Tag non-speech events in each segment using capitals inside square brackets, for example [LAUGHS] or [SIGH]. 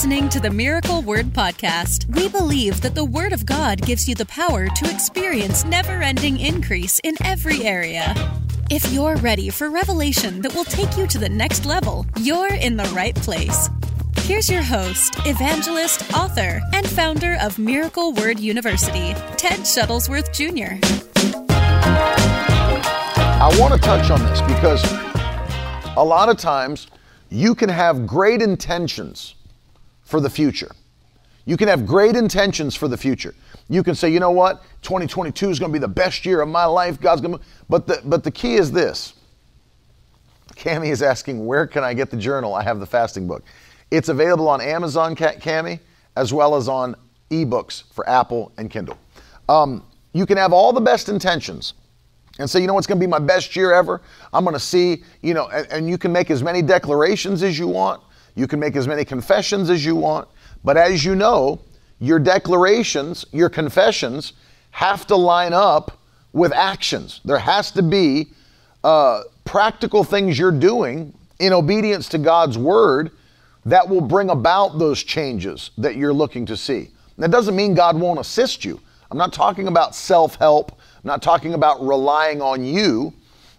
listening to the Miracle Word Podcast. We believe that the Word of God gives you the power to experience never ending increase in every area. If you're ready for revelation that will take you to the next level, you're in the right place. Here's your host, evangelist, author, and founder of Miracle Word University, Ted Shuttlesworth Jr. I want to touch on this because a lot of times you can have great intentions for the future. You can have great intentions for the future. You can say, you know what, 2022 is going to be the best year of my life. God's going to. But the but the key is this. Cami is asking, where can I get the journal? I have the fasting book. It's available on Amazon, Cami, as well as on ebooks for Apple and Kindle. Um, you can have all the best intentions and say, you know what's going to be my best year ever? I'm going to see, you know, and, and, you can make as many declarations as you want. You can make as many confessions as you want. But as you know, your declarations, your confessions have to line up with actions. There has to be uh, practical things you're doing in obedience to God's word that will bring about those changes that you're looking to see. That doesn't mean God won't assist you. I'm not talking about self help. I'm not talking about relying on you.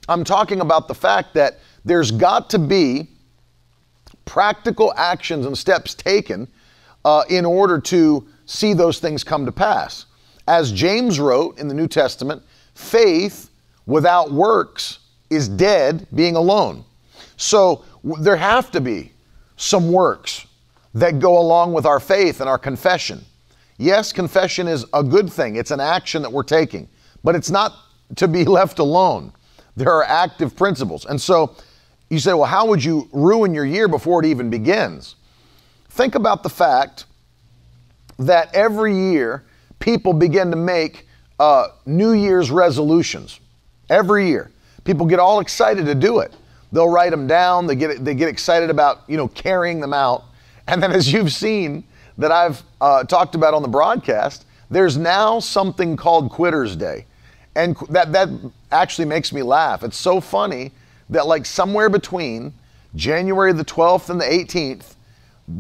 I'm talking about the fact that there's got to be practical actions and steps taken uh, in order to see those things come to pass. As James wrote in the New Testament, faith without works is dead, being alone. So w- there have to be some works that go along with our faith and our confession. Yes, confession is a good thing, it's an action that we're taking, but it's not to be [LAUGHS] left alone. There are active principles. And so you say, well, how would you ruin your year before it even begins? Think about the fact that every year people begin to make uh, New Year's resolutions. Every year. People get all excited to do it. They'll write them down, they get, they get excited about, you know, carrying them out. And then as you've seen that I've uh, talked about on the broadcast, there's now something called Quitter's Day. And that, that actually makes me laugh. It's so funny that like somewhere between January the 12th and the 18th,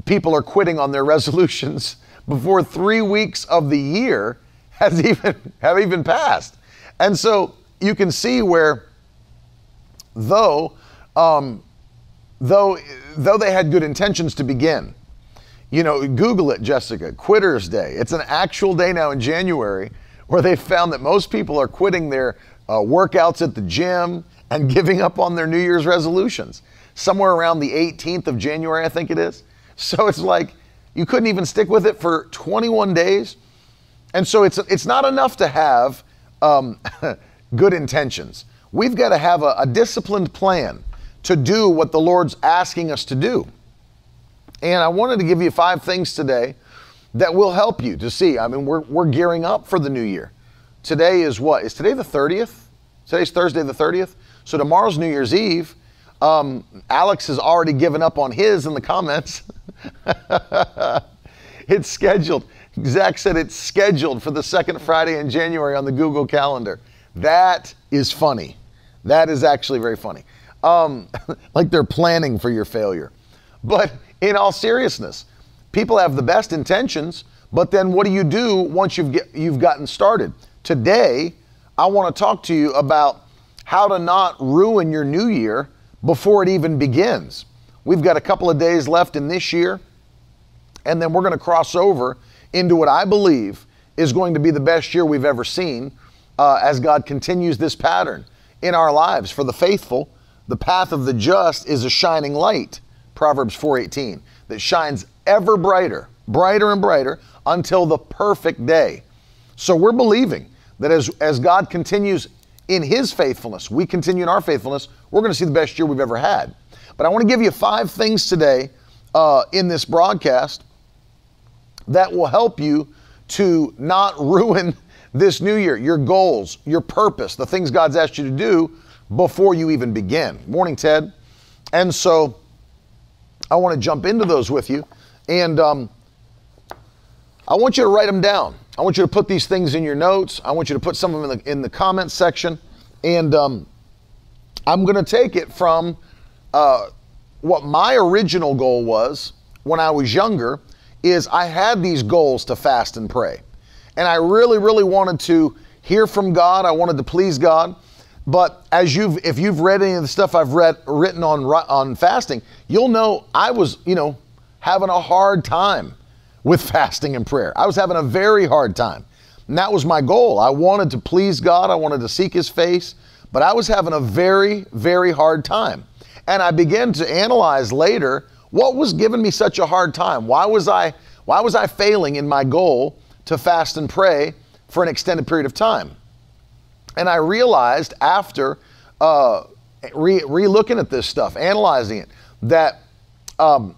people are quitting on their [LAUGHS] resolutions before three weeks of the year has [LAUGHS] even have even passed. And so you can see where though um, though though they had good intentions to begin, you know, Google it, Jessica, Quitter's Day. It's an actual day now in January where they found that most people are quitting their uh, workouts at the gym and giving up on their New Year's resolutions. Somewhere around the 18th of January, I think it is. So it's like you couldn't even stick with it for 21 days. And so it's, it's not enough to have um, [LAUGHS] good intentions. We've got to have a, a disciplined plan to do what the Lord's asking us to do. And I wanted to give you five things today that will help you to see. I mean, we're, we're gearing up for the new year. Today is what? Is today the 30th? Today's Thursday the 30th. So tomorrow's New Year's Eve. Um, Alex has already given up on his in the comments. [LAUGHS] it's scheduled. Zach said it's scheduled for the second Friday in January on the Google Calendar. That is funny. That is actually very funny. Um, [LAUGHS] like they're planning for your failure. But in all seriousness, people have the best intentions, but then what do you do once you've get, you've gotten started? Today, I want to talk to you about how to not ruin your new year before it even begins. We've got a couple of days left in this year, and then we're going to cross over into what I believe is going to be the best year we've ever seen uh, as God continues this pattern in our lives. For the faithful, the path of the just is a shining light, Proverbs 4:18, that shines ever brighter, brighter and brighter until the perfect day. So we're believing that as, as God continues in his faithfulness, we continue in our faithfulness, we're going to see the best year we've ever had. But I want to give you five things today uh, in this broadcast that will help you to not [LAUGHS] ruin this new year, your goals, your purpose, the things God's asked you to do before you even begin. Morning, Ted. And so I want to jump into those with you. And um, I want you to write them down. I want you to put these things in your notes. I want you to put some of them in the, in the comments section. And um, I'm going to take it from uh, what my original goal was when I was younger is I had these goals to fast and pray. And I really, really wanted to hear from God. I wanted to please God. But as you've, if you've read any of the stuff I've read written on on fasting, you'll know I was, you know, having a hard time with fasting and prayer. I was having a very hard time. And that was my goal. I wanted to please God. I wanted to seek His face, but I was having a very, very hard time. And I began to analyze later what was giving me such a hard time. Why was I, why was I failing in my goal to fast and pray for an extended period of time? And I realized after uh, re, looking at this stuff, analyzing it, that um,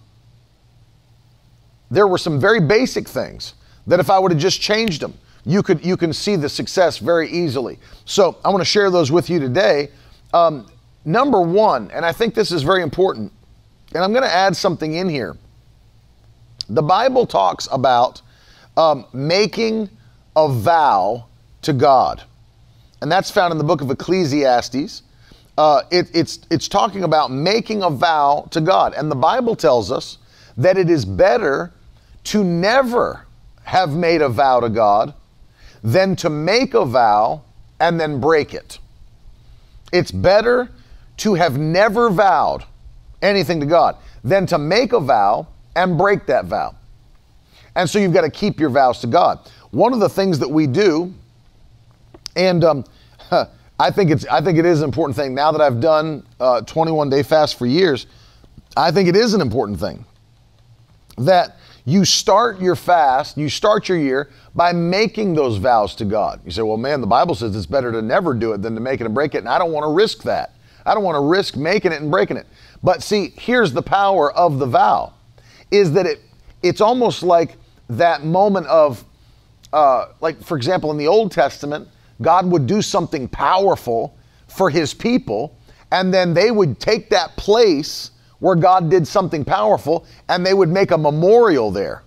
there were some very basic things that if I would have just changed them, you could you can see the success very easily. So I want to share those with you today. Um, number one, and I think this is very important, and I'm going to add something in here. The Bible talks about um, making a vow to God, and that's found in the book of Ecclesiastes. Uh, it, it's it's talking about making a vow to God, and the Bible tells us that it is better to never have made a vow to God than to make a vow and then break it. It's better to have never vowed anything to God than to make a vow and break that vow. And so you've got to keep your vows to God. One of the things that we do, and um, [LAUGHS] I think it's I think it is an important thing. Now that I've done uh, 21 day fast for years, I think it is an important thing that you start your fast, you start your year by making those vows to God. You say, well, man, the Bible says it's better to never do it than to make it and break it, and I don't want to risk that. I don't want to risk making it and breaking it. But see, here's the power of the vow is that it it's almost like that moment of uh, like for example in the Old Testament, God would do something powerful for his people, and then they would take that place where God did something powerful and they would make a memorial there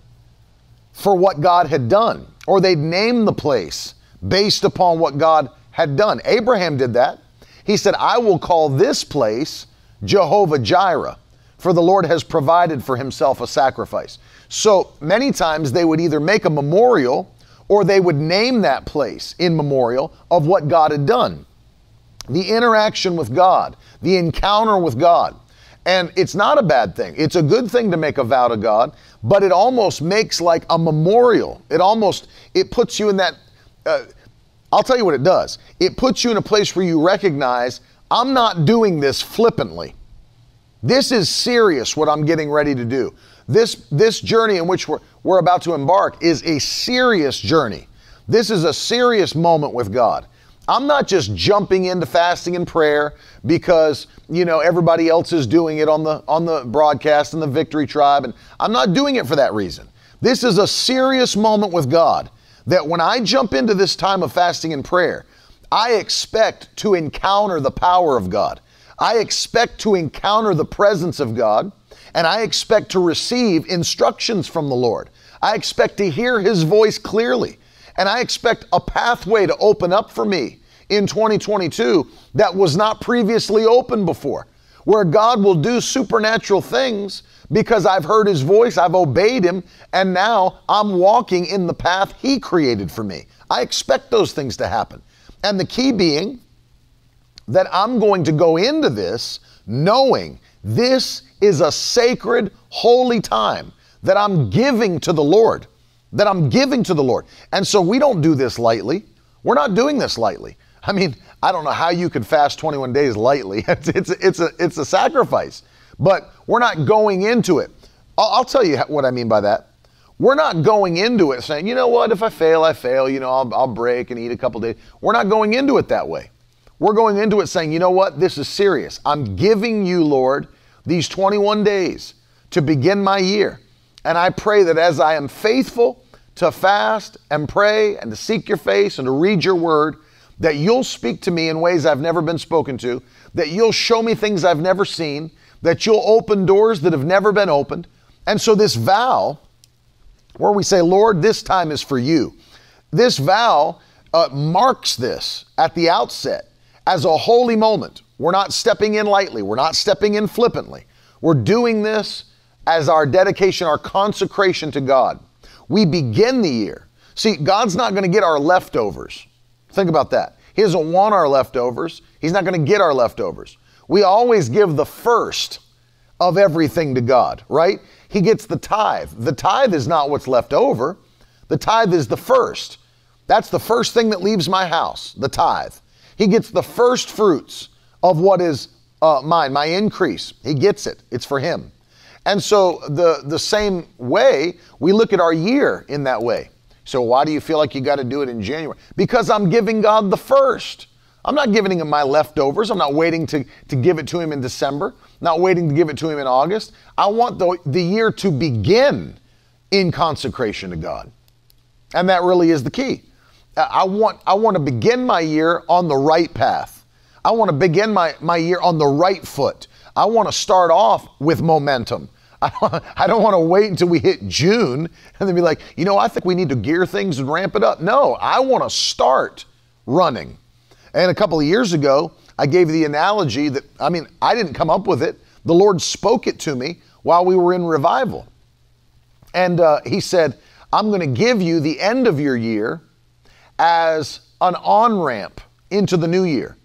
for what God had done, or they'd name the place based upon what God had done. Abraham did that. He said, I will call this place Jehovah Jireh, for the Lord has provided for himself a sacrifice. So many times they would either make a memorial or they would name that place in memorial of what God had done. The interaction with God, the encounter with God. And it's not a bad thing. It's a good thing to make a vow to God, but it almost makes like a memorial. It almost it puts you in that uh, I'll tell you what it does. It puts you in a place where you recognize I'm not doing this flippantly. This is serious what I'm getting ready to do. This, this journey in which we're, we're about to embark is a serious journey. This is a serious moment with God. I'm not just jumping into fasting and prayer because, you know, everybody else is doing it on the on the broadcast and the Victory Tribe and I'm not doing it for that reason. This is a serious moment with God that when I jump into this time of fasting and prayer, I expect to encounter the power of God. I expect to encounter the presence of God, and I expect to receive instructions from the Lord. I expect to hear His voice clearly, and I expect a pathway to open up for me in 2022 that was not previously open before, where God will do supernatural things because I've heard his voice, I've obeyed him, and now I'm walking in the path he created for me. I expect those things to happen. And the key being that I'm going to go into this knowing this is a sacred, holy time that I'm giving to the Lord. That I'm giving to the Lord. And so we don't do this lightly. We're not doing this lightly. I mean, I don't know how you could fast 21 days lightly. [LAUGHS] It's, it's, it's, a, it's a sacrifice. But we're not going into it. I'll, I'll tell you what I mean by that. We're not going into it saying, you know what, if I fail, I fail, you know, I'll, I'll break and eat a couple days. We're not going into it that way. We're going into it saying, you know what, this is serious. I'm giving you, Lord, these 21 days to begin my year. And I pray that as I am faithful to fast and pray and to seek your face and to read your word, that you'll speak to me in ways I've never been spoken to, that you'll show me things I've never seen, that you'll open doors that have never been opened. And so, this vow, where we say, Lord, this time is for you, this vow uh, marks this at the outset as a holy moment. We're not stepping in lightly, we're not stepping in flippantly. We're doing this as our dedication, our consecration to God. We begin the year. See, God's not going to get our leftovers. Think about that. He doesn't want our leftovers. He's not going to get our leftovers. We always give the first of everything to God, right? He gets the tithe. The tithe is not what's left over, the tithe is the first. That's the first thing that leaves my house, the tithe. He gets the first fruits of what is uh, mine, my increase. He gets it, it's for him. And so, the, the same way, we look at our year in that way. So, why do you feel like you got to do it in January? Because I'm giving God the first. I'm not giving him my leftovers. I'm not waiting to, to give it to him in December, not waiting to give it to him in August. I want the, the year to begin in consecration to God. And that really is the key. I want, I want to begin my year on the right path. I want to begin my, my year on the right foot. I want to start off with momentum. [LAUGHS] I don't want to wait until we hit June and then be like, you know, I think we need to gear things and ramp it up. No, I want to start running. And a couple of years ago, I gave the analogy that, I mean, I didn't come up with it. The Lord spoke it to me while we were in revival. And uh, He said, I'm going to give you the end of your year as an on ramp into the new year.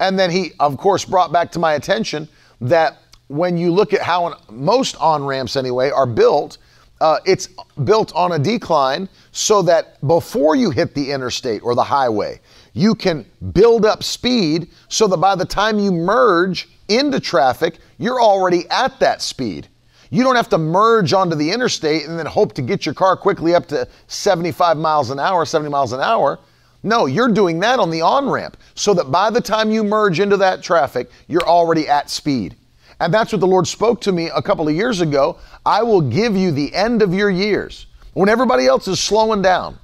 And then He, of course, brought back to my attention that when you look at how most on ramps, anyway, are built, uh, it's built on a decline so that before you hit the interstate or the highway, you can build up speed so that by the time you merge into traffic, you're already at that speed. You don't have to merge onto the interstate and then hope to get your car quickly up to 75 miles an hour, 70 miles an hour. No, you're doing that on the on ramp so that by the time you merge into that traffic, you're already at speed. And that's what the Lord spoke to me a couple of years ago. I will give you the end of your years. When everybody else is slowing down,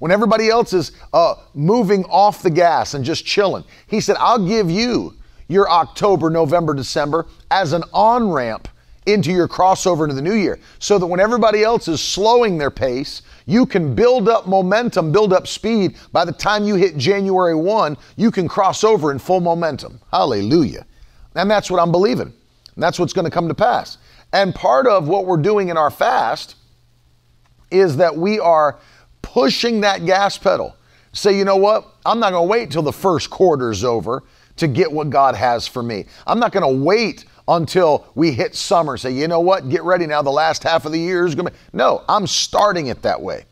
when everybody else is uh, moving off the gas and just chilling. He said, I'll give you your October, November, December as an on ramp into your crossover into the new year so that when everybody else is slowing their pace, you can build up momentum, build up speed. By the time you hit January 1, you can cross over in full momentum. Hallelujah. And that's what I'm believing. And that's what's going to come to pass. And part of what we're doing in our fast is that we are pushing that gas pedal. Say, you know what? I'm not going to wait till the first quarter's over to get what God has for me. I'm not going to wait until we hit summer. Say, you know what? Get ready now. The last half of the year is going to be. No, I'm starting it that way.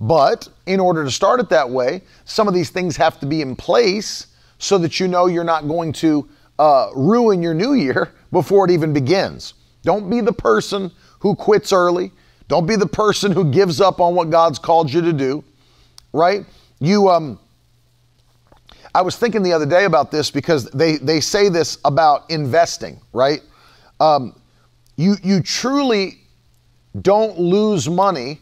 But in order to start it that way, some of these things have to be in place so that you know you're not going to uh, ruin your new year before it even begins. Don't be the person who quits early. Don't be the person who gives up on what God's called you to do, right? You, um, I was thinking the other day about this because they, they say this about investing, right? Um, you, you truly don't lose money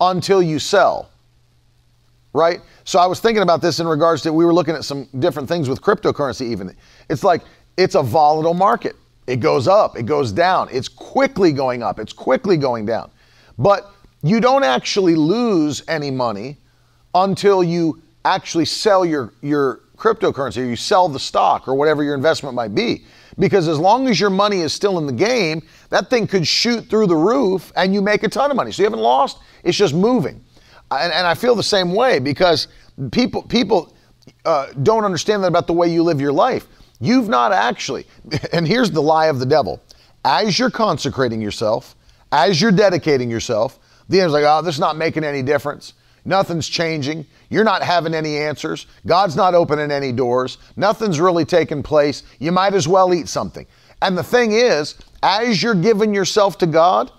until you sell, right? So I was thinking about this in regards to, we were looking at some different things with cryptocurrency even. It's like, it's a volatile market. It goes up, it goes down. It's quickly going up, it's quickly going down. But you don't actually lose any money until you actually sell your, your cryptocurrency or you sell the stock or whatever your investment might be. Because as long as your money is still in the game, that thing could shoot through the roof and you make a ton of money. So you haven't lost, it's just moving. And, and I feel the same way because people, people uh, don't understand that about the way you live your life. You've not actually, [LAUGHS] and here's the lie of the devil as you're consecrating yourself, as you're dedicating yourself, the enemy's like, oh, this is not making any difference. Nothing's changing. You're not having any answers. God's not opening any doors. Nothing's really taking place. You might as well eat something. And the thing is, as you're giving yourself to God,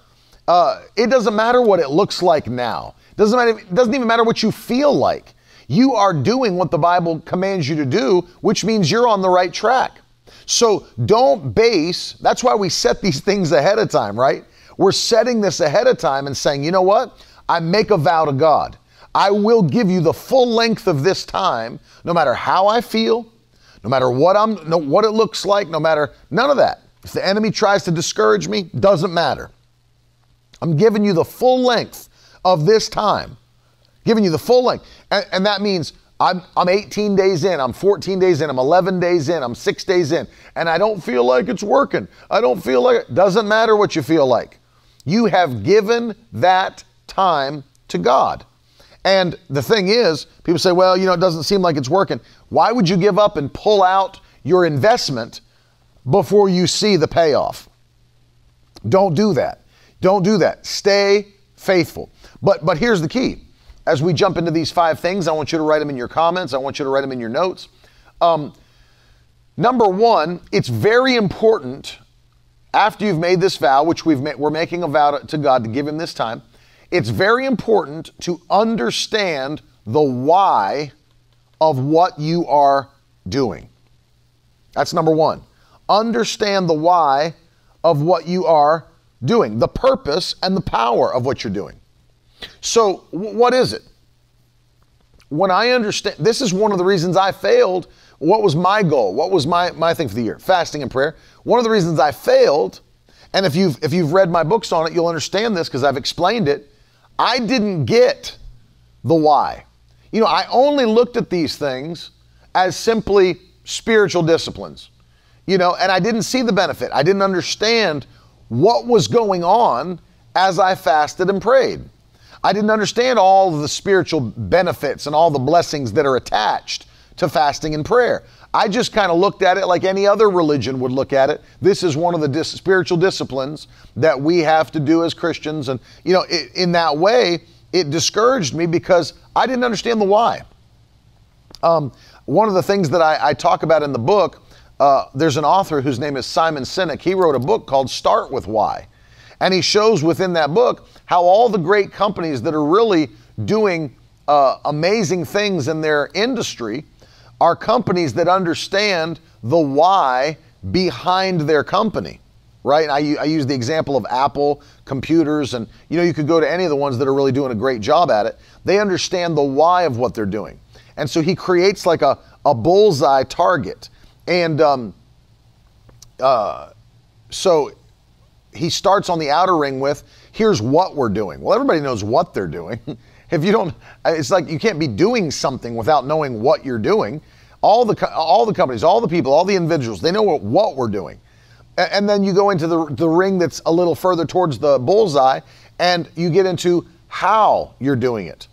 uh, it doesn't matter what it looks like now. Doesn't matter. It doesn't even matter what you feel like. You are doing what the Bible commands you to do, which means you're on the right track. So don't base. That's why we set these things ahead of time, right? We're setting this ahead of time and saying, you know what? I make a vow to God. I will give you the full length of this time, no matter how I feel, no matter what I'm, no, what it looks like, no matter none of that. If the enemy tries to discourage me, doesn't matter. I'm giving you the full length of this time, giving you the full length, and, and that means I'm, I'm 18 days in, I'm 14 days in, I'm 11 days in, I'm six days in, and I don't feel like it's working. I don't feel like it. Doesn't matter what you feel like. You have given that time to God. And the thing is, people say, well, you know, it doesn't seem like it's working. Why would you give up and pull out your investment before you see the payoff? Don't do that. Don't do that. Stay faithful. But but here's the key. As we jump into these five things, I want you to write them in your comments. I want you to write them in your notes. Um, number one, it's very important after you've made this vow, which we've we're making a vow to God to give Him this time. It's very important to understand the why of what you are doing. That's number one. Understand the why of what you are doing, the purpose and the power of what you're doing. So, what is it? When I understand, this is one of the reasons I failed. What was my goal? What was my, my thing for the year? Fasting and prayer. One of the reasons I failed, and if you've if you've read my books on it, you'll understand this because I've explained it. I didn't get the why. You know, I only looked at these things as simply spiritual disciplines. You know, and I didn't see the benefit. I didn't understand what was going on as I fasted and prayed. I didn't understand all the spiritual benefits and all the blessings that are attached to fasting and prayer. I just kind of looked at it like any other religion would look at it. This is one of the dis- spiritual disciplines that we have to do as Christians. And, you know, it, in that way, it discouraged me because I didn't understand the why. Um, one of the things that I, I talk about in the book, uh, there's an author whose name is Simon Sinek. He wrote a book called Start with Why. And he shows within that book how all the great companies that are really doing uh, amazing things in their industry are companies that understand the why behind their company right? I, I use the example of Apple computers, and you know, you could go to any of the ones that are really doing a great job at it. They understand the why of what they're doing. And so he creates like a, a bullseye target. And um, uh, so he starts on the outer ring with here's what we're doing. Well, everybody knows what they're doing. [LAUGHS] if you don't, it's like you can't be doing something without knowing what you're doing. All the, all the companies, all the people, all the individuals, they know what, what we're doing. And then you go into the, the ring that's a little further towards the bullseye, and you get into how you're doing it.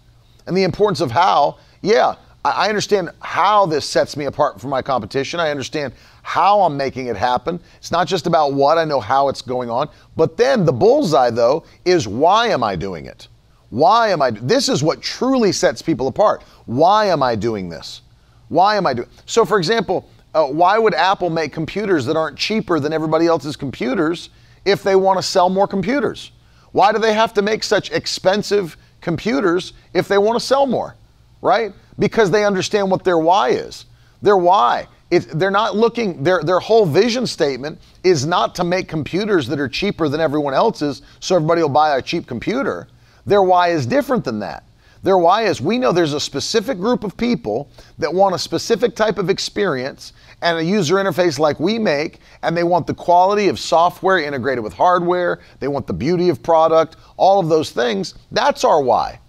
And the importance of how, yeah, I understand how this sets me apart from my competition. I understand how I'm making it happen. It's not just about what, I know how it's going on. But then the bullseye, though, is why am I doing it? Why am I? This is what truly sets people apart. Why am I doing this? Why am I doing? So, for example, uh, why would Apple make computers that aren't cheaper than everybody else's computers if they want to sell more computers? Why do they have to make such expensive computers if they want to sell more? Right? Because they understand what their why is. Their why. It, they're not looking, their, their whole vision statement is not to make computers that are cheaper than everyone else's so everybody will buy a cheap computer. Their why is different than that. Their why is we know there's a specific group of people that want a specific type of experience and a user interface like we make, and they want the quality of software integrated with hardware, they want the beauty of product, all of those things. That's our why.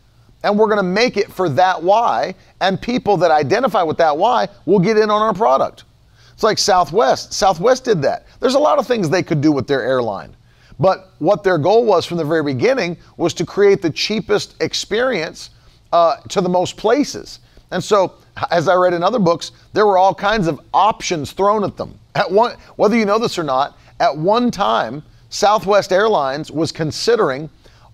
And we're going to make it for that why, and people that identify with that why will get in on our product. It's like Southwest. Southwest did that. There's a lot of things they could do with their airline. But what their goal was from the very beginning was to create the cheapest experience uh, to the most places. And so, as I read in other books, there were all kinds of options thrown at them. At one, whether you know this or not, at one time, Southwest Airlines was considering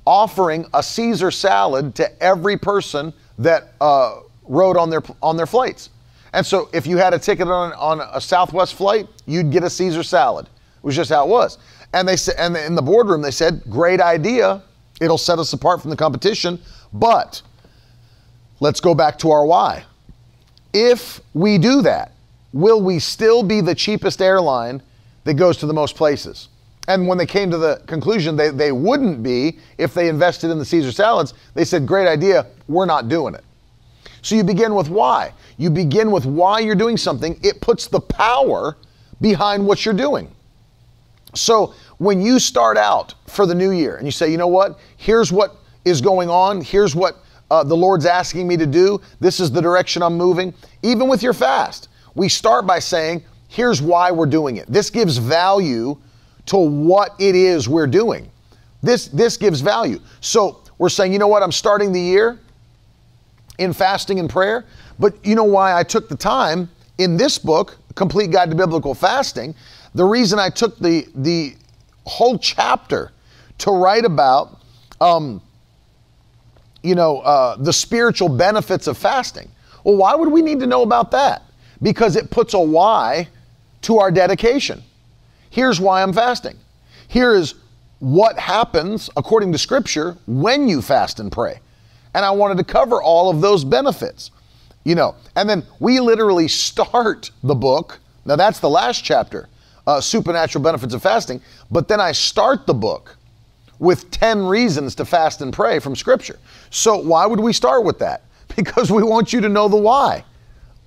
offering a Caesar salad to every person that uh, rode on their on their flights. And so, if you had a ticket on, on a Southwest flight, you'd get a Caesar salad. It was just how it was. And they said, and in the boardroom, they said, "Great idea. It'll set us apart from the competition, but." Let's go back to our why. If we do that, will we still be the cheapest airline that goes to the most places? And when they came to the conclusion they, they wouldn't be if they invested in the Caesar salads, they said, Great idea, we're not doing it. So you begin with why. You begin with why you're doing something, it puts the power behind what you're doing. So when you start out for the new year and you say, you know what, here's what is going on, here's what uh, the Lord's asking me to do. This is the direction I'm moving. Even with your fast, we start by saying, here's why we're doing it. This gives value to what it is we're doing. This this gives value. So we're saying, you know what? I'm starting the year in fasting and prayer. But you know why I took the time in this book, Complete Guide to Biblical Fasting? The reason I took the the whole chapter to write about, um, you know, uh, the spiritual benefits of fasting. Well, why would we need to know about that? Because it puts a why to our dedication. Here's why I'm fasting. Here is what happens according to Scripture when you fast and pray. And I wanted to cover all of those benefits, you know. And then we literally start the book. Now, that's the last chapter, uh, Supernatural Benefits of Fasting. But then I start the book with 10 reasons to fast and pray from Scripture. So, why would we start with that? [LAUGHS] Because we want you to know the why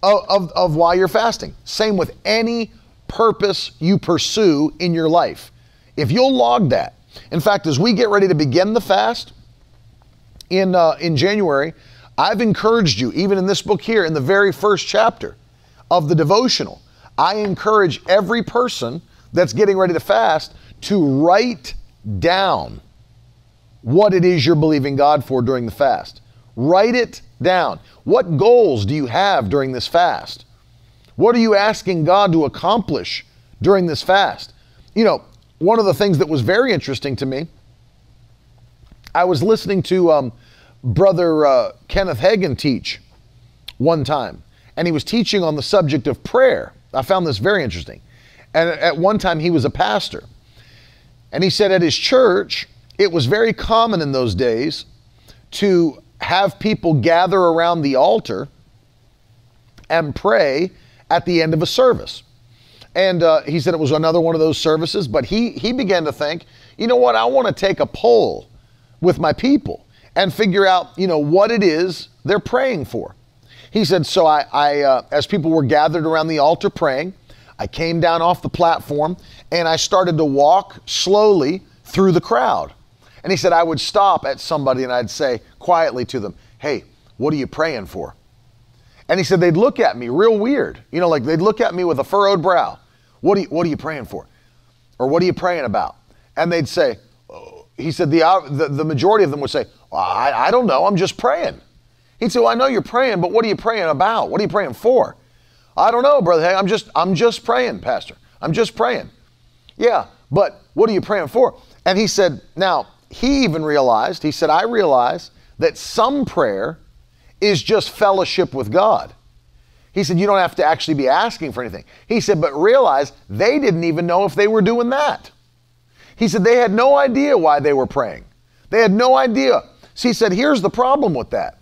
of, of, of why you're fasting. Same with any purpose you pursue in your life. If you'll log that, in fact, as we get ready to begin the fast in, uh, in January, I've encouraged you, even in this book here, in the very first chapter of the devotional, I encourage every person that's getting ready to fast to write down what it is you're believing God for during the fast. Write it down. What goals do you have during this fast? What are you asking God to accomplish during this fast? You know, one of the things that was very interesting to me, I was listening to um, Brother uh, Kenneth Hagin teach one time, and he was teaching on the subject of prayer. I found this very interesting. And at one time, he was a pastor. And he said at his church, it was very common in those days to have people gather around the altar and pray at the end of a service. And uh, he said it was another one of those services, but he, he began to think, you know what, I want to take a poll with my people and figure out, you know, what it is they're praying for. He said, so I, I uh, as people were gathered around the altar praying, I came down off the platform and I started to walk slowly through the crowd. And he said, I would stop at somebody and I'd say quietly to them, Hey, what are you praying for? And he said they'd look at me real weird. You know, like they'd look at me with a furrowed brow. What are you, what are you praying for? Or what are you praying about? And they'd say, he said the, the, the majority of them would say, well, I, I don't know, I'm just praying. He'd say, well, I know you're praying, but what are you praying about? What are you praying for? I don't know, brother. Hey, I'm just, I'm just praying, pastor. I'm just praying. Yeah, but what are you praying for? And he said, now, he even realized, he said, I realize that some prayer is just fellowship with God. He said, You don't have to actually be asking for anything. He said, But realize they didn't even know if they were doing that. He said, They had no idea why they were praying. They had no idea. So he said, Here's the problem with that.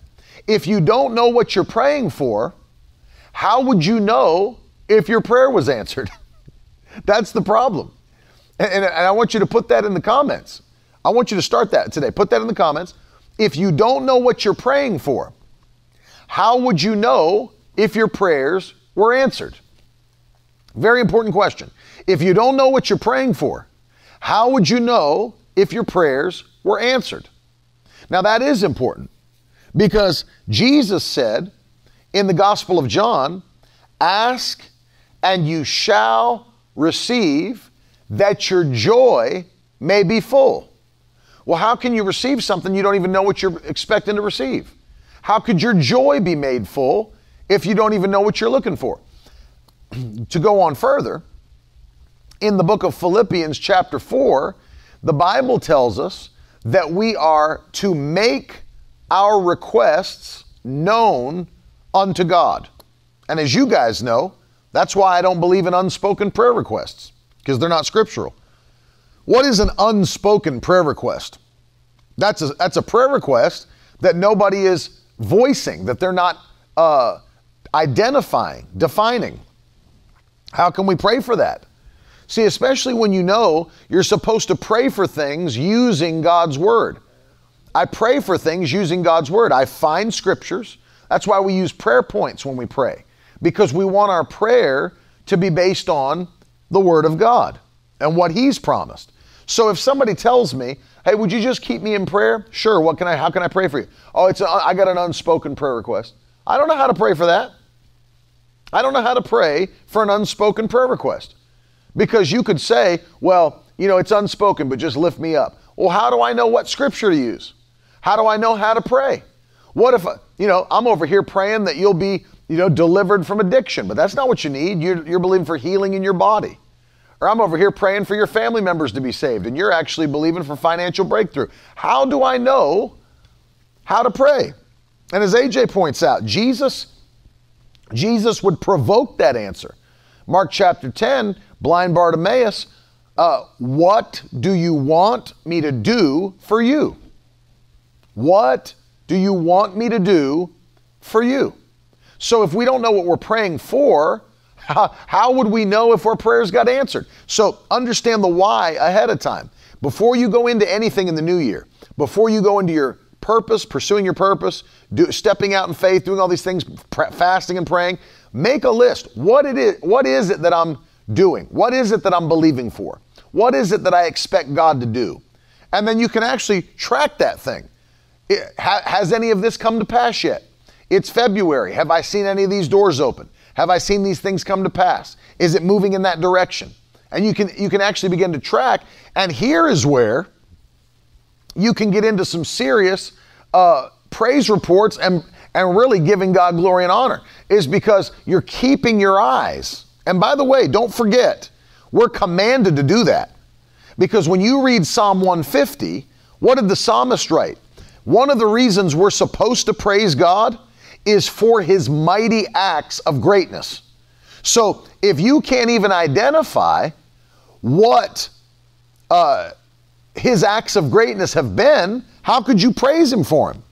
If you don't know what you're praying for, how would you know if your prayer was answered? [LAUGHS] That's the problem. And, and, and, I want you to put that in the comments. I want you to start that today. Put that in the comments. If you don't know what you're praying for, how would you know if your prayers were answered? Very important question. If you don't know what you're praying for, how would you know if your prayers were answered? Now, that is important because Jesus said in the Gospel of John, Ask and you shall receive, that your joy may be full. Well, how can you receive something you don't even know what you're expecting to receive? How could your joy be made full if you don't even know what you're looking for. [CLEARS THROAT] to go on further, in the book of Philippians, chapter 4, the Bible tells us that we are to make our requests known unto God. And as you guys know, that's why I don't believe in unspoken prayer requests, because they're not scriptural. What is an unspoken prayer request? That's a, that's a prayer request that nobody is voicing, that they're not uh, identifying, defining. How can we pray for that? See, especially when you know you're supposed to pray for things using God's Word. I pray for things using God's Word. I find scriptures. That's why we use prayer points when we pray, because we want our prayer to be based on the Word of God and what He's promised. So if somebody tells me, "Hey, would you just keep me in prayer?" Sure. What can I? How can I pray for you? Oh, it's a, I got an unspoken prayer request. I don't know how to pray for that. I don't know how to pray for an unspoken prayer request. Because you could say, well, you know, it's unspoken, but just lift me up. Well, how do I know what scripture to use? How do I know how to pray? What if, uh, you know, I'm over here praying that you'll be, you know, delivered from addiction, but that's not what you need. You're, you're believing for healing in your body. Or I'm over here praying for your family members to be saved, and you're actually believing for financial breakthrough. How do I know how to pray? And as AJ points out, Jesus, Jesus would provoke that answer. Mark chapter 10, blind Bartimaeus, uh, what do you want me to do for you? What do you want me to do for you? So if we don't know what we're praying for, how, how would we know if our prayers got answered? So understand the why ahead of time. Before you go into anything in the new year, before you go into your purpose, pursuing your purpose, do, stepping out in faith, doing all these things, fasting and praying, make a list. What it is, what is it that I'm doing? What is it that I'm believing for? What is it that I expect God to do? And then you can actually track that thing. It, ha, has any of this come to pass yet? It's February. Have I seen any of these doors open? Have I seen these things come to pass? Is it moving in that direction? And you can you can actually begin to track. And here is where you can get into some serious uh, praise reports and and really giving God glory and honor is because you're keeping your eyes. And by the way, don't forget, we're commanded to do that. Because when you read Psalm 150, what did the psalmist write? One of the reasons we're supposed to praise God is for his mighty acts of greatness. So if you can't even identify what uh, his acts of greatness have been, how could you praise him for him?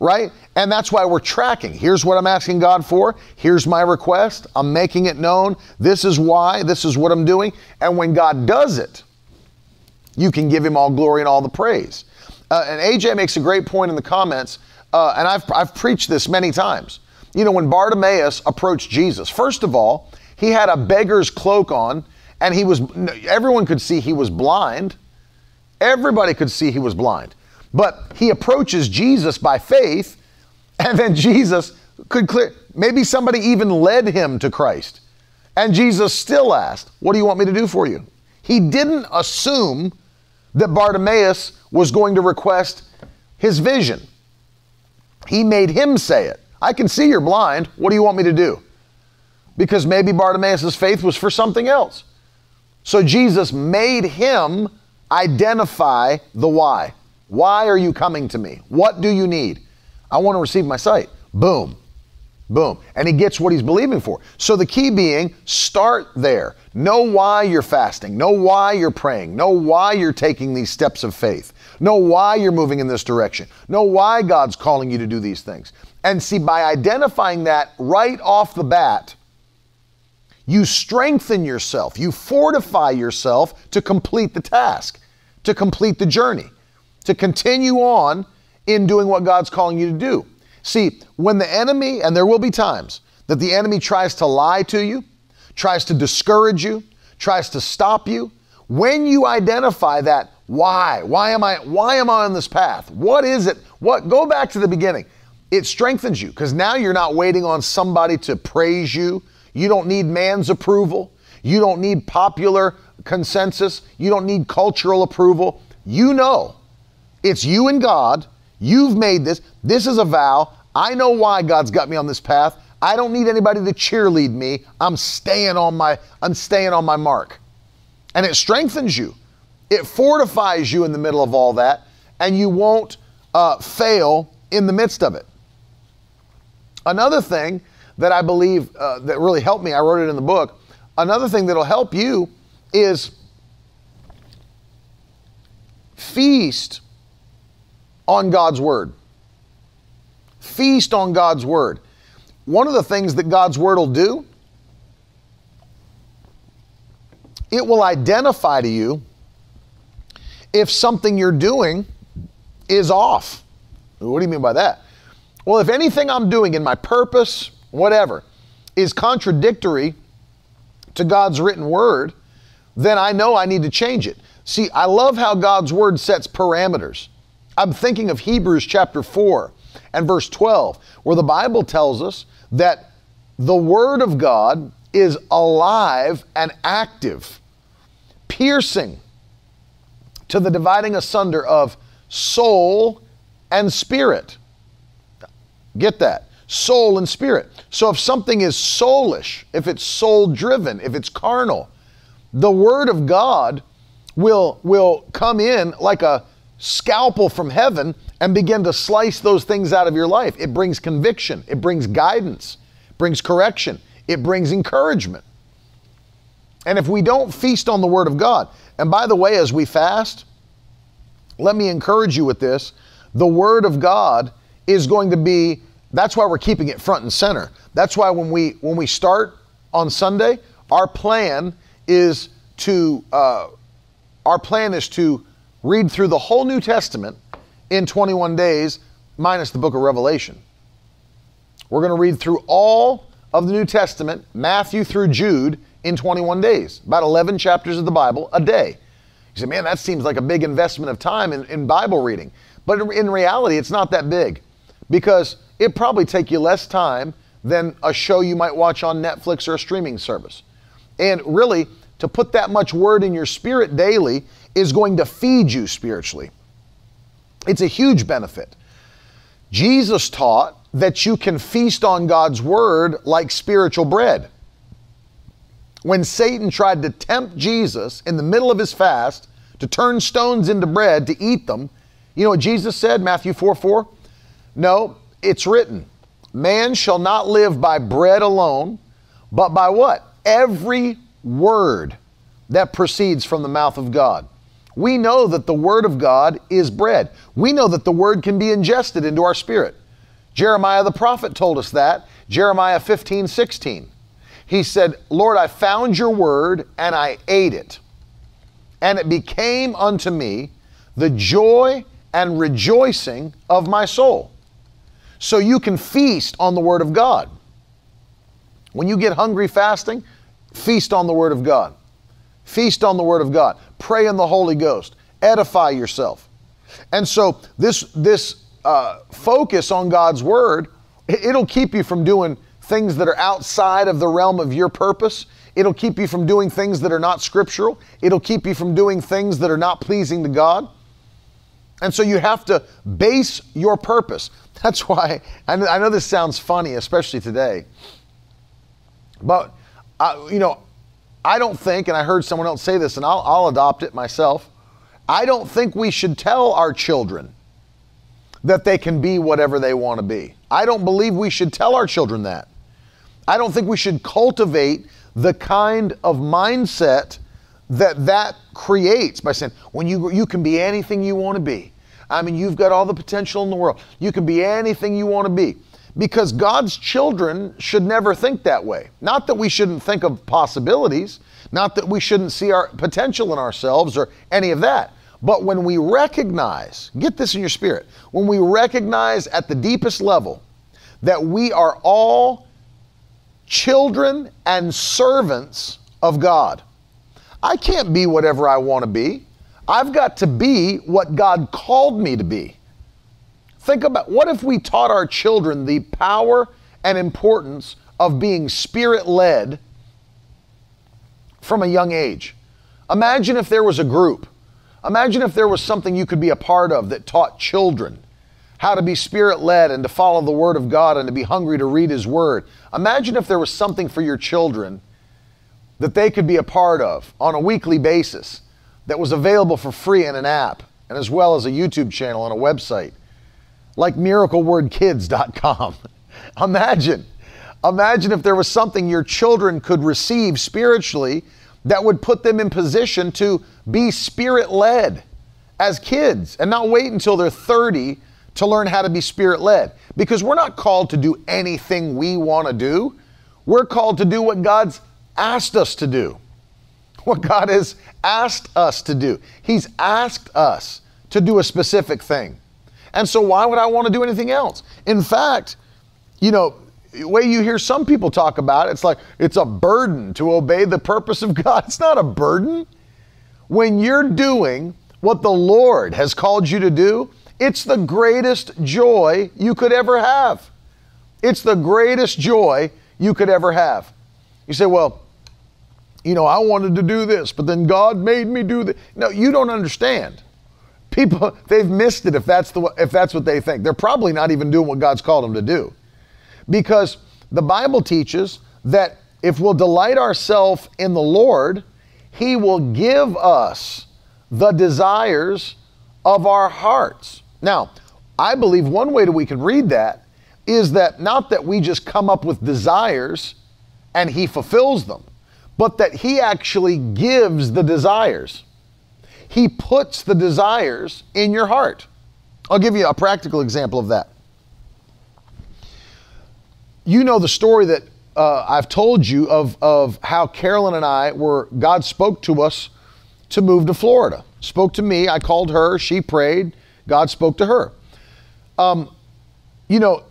Right? And that's why we're tracking. Here's what I'm asking God for. Here's my request. I'm making it known. This is why. This is what I'm doing. And when God does it, you can give him all glory and all the praise. Uh, and AJ makes a great point in the comments, uh, and I've, I've preached this many times. You know, when Bartimaeus approached Jesus, first of all, he had a beggar's cloak on, and he was, everyone could see he was blind. Everybody could see he was blind. But he approaches Jesus by faith, [LAUGHS] and then Jesus could clear, maybe somebody even led him to Christ. And Jesus still asked, What do you want me to do for you? He didn't assume that Bartimaeus was going to request his vision. He made him say it. I can see you're blind. What do you want me to do? Because maybe Bartimaeus' faith was for something else. So Jesus made him identify the why. Why are you coming to me? What do you need? I want to receive my sight. Boom. Boom. And he gets what he's believing for. So the key being start there. Know why you're fasting. Know why you're praying. Know why you're taking these steps of faith. Know why you're moving in this direction. Know why God's calling you to do these things. And see, by identifying that right off the bat, you strengthen yourself, you fortify yourself to complete the task, to complete the journey to continue on in doing what God's calling you to do. See, when the enemy, and there will be times that the enemy tries to lie to you, tries to discourage you, tries to stop you, when you identify that, why? Why am I why am I on this path? What is it? What go back to the beginning. It strengthens you because now you're not waiting on somebody to praise you. You don't need man's approval. You don't need popular consensus. You don't need cultural approval. You know it's you and God. You've made this. This is a vow. I know why God's got me on this path. I don't need anybody to cheerlead me. I'm staying on my I'm staying on my mark. And it strengthens you. It fortifies you in the middle of all that, and you won't uh, fail in the midst of it. Another thing that I believe uh, that really helped me, I wrote it in the book. Another thing that'll help you is feast on God's Word. Feast on God's Word. One of the things that God's Word will do, it will identify to you if something you're doing is off. What do you mean by that? Well, if anything I'm doing in my purpose, whatever, is contradictory to God's written word, then I know I need to change it. See, I love how God's word sets parameters. I'm thinking of Hebrews chapter 4 and verse 12, where the Bible tells us that the Word of God is alive and active, piercing to the dividing asunder of soul and spirit. Get that? Soul and spirit. So if something is soulish, if it's soul driven, if it's carnal, the word of God will will come in like a scalpel from heaven and begin to slice those things out of your life. It brings conviction, it brings guidance, brings correction, it brings encouragement. And if we don't feast on the Word of God, and by the way, as we fast, let me encourage you with this the Word of God is going to be, that's why we're keeping it front and center. That's why when we, when we start on Sunday, our plan is to, uh, our plan is to read through the whole New Testament in 21 days, minus the book of Revelation. We're going to read through all of the New Testament, Matthew through Jude, in 21 days, about 11 chapters of the Bible a day. You say, man, that seems like a big investment of time in, in Bible reading. But in reality, it's not that big because it probably take you less time than a show you might watch on Netflix or a streaming service. And really, to put that much word in your spirit daily is going to feed you spiritually. It's a huge benefit. Jesus taught that you can feast on God's word like spiritual bread. When Satan tried to tempt Jesus in the middle of his fast to turn stones into bread to eat them, you know what Jesus said, Matthew 4 4? No, it's written, man shall not live by bread alone, but by what? Every word that proceeds from the mouth of God. We know that the Word of God is bread. We know that the Word can be ingested into our spirit. Jeremiah the prophet told us that, Jeremiah 15, 16. He said, Lord, I found your Word and I ate it. And it became unto me the joy and rejoicing of my soul. So you can feast on the Word of God. When you get hungry fasting, feast on the Word of God. Feast on the Word of God. Pray in the Holy Ghost. Edify yourself. And so this this uh, focus on God's Word, it'll keep you from doing things that are outside of the realm of your purpose. It'll keep you from doing things that are not scriptural. It'll keep you from doing things that are not pleasing to God. And so you have to base your purpose. That's why I know, this sounds funny, especially today. But, uh, you know, I don't think, and I heard someone else say this, and I'll, I'll adopt it myself. I don't think we should tell our children that they can be whatever they want to be. I don't believe we should tell our children that. I don't think we should cultivate the kind of mindset that that creates by saying, when you, you can be anything you want to be. I mean, you've got all the potential in the world. You can be anything you want to be because God's children should never think that way. Not that we shouldn't think of possibilities, not that we shouldn't see our potential in ourselves or any of that. But when we recognize, get this in your spirit, when we recognize at the deepest level that we are all children and servants of God. I can't be whatever I want to be. I've got to be what God called me to be. Think about what if we taught our children the power and importance of being spirit led from a young age? Imagine if there was a group, imagine if there was something you could be a part of that taught children how to be spirit led and to follow the Word of God and to be hungry to read His Word. Imagine if there was something for your children that they could be a part of on a weekly basis that was available for free in an app and as well as a YouTube channel and a website like miraclewordkids.com. [LAUGHS] Imagine. Imagine if there was something your children could receive spiritually that would put them in position to be spirit led as kids and not wait until they're 30 to learn how to be spirit led. Because we're not called to do anything we want to do, we're called to do what God's asked us to do. What God has asked us to do. He's asked us to do a specific thing. And so, why would I want to do anything else? In fact, you know, the way you hear some people talk about it, it's like it's a burden to obey the purpose of God. [LAUGHS] It's not a burden. When you're doing what the Lord has called you to do, it's the greatest joy you could ever have. It's the greatest joy you could ever have. You say, well, you know, I wanted to do this, but then God made me do this. No, you don't understand. People, [LAUGHS] they've missed it if that's, the, if that's what they think. They're probably not even doing what God's called them to do. Because the Bible teaches that if we'll delight ourselves in the Lord, He will give us the desires of our hearts. Now, I believe one way that we can read that is that not that we just come up with desires and He fulfills them, but that He actually gives the desires. He puts the desires in your heart. I'll give you a practical example of that. You know the story that uh, I've told you of, of how Carolyn and I were, God spoke to us to move to Florida. Spoke to me, I called her, she prayed, God spoke to her. Um, you know,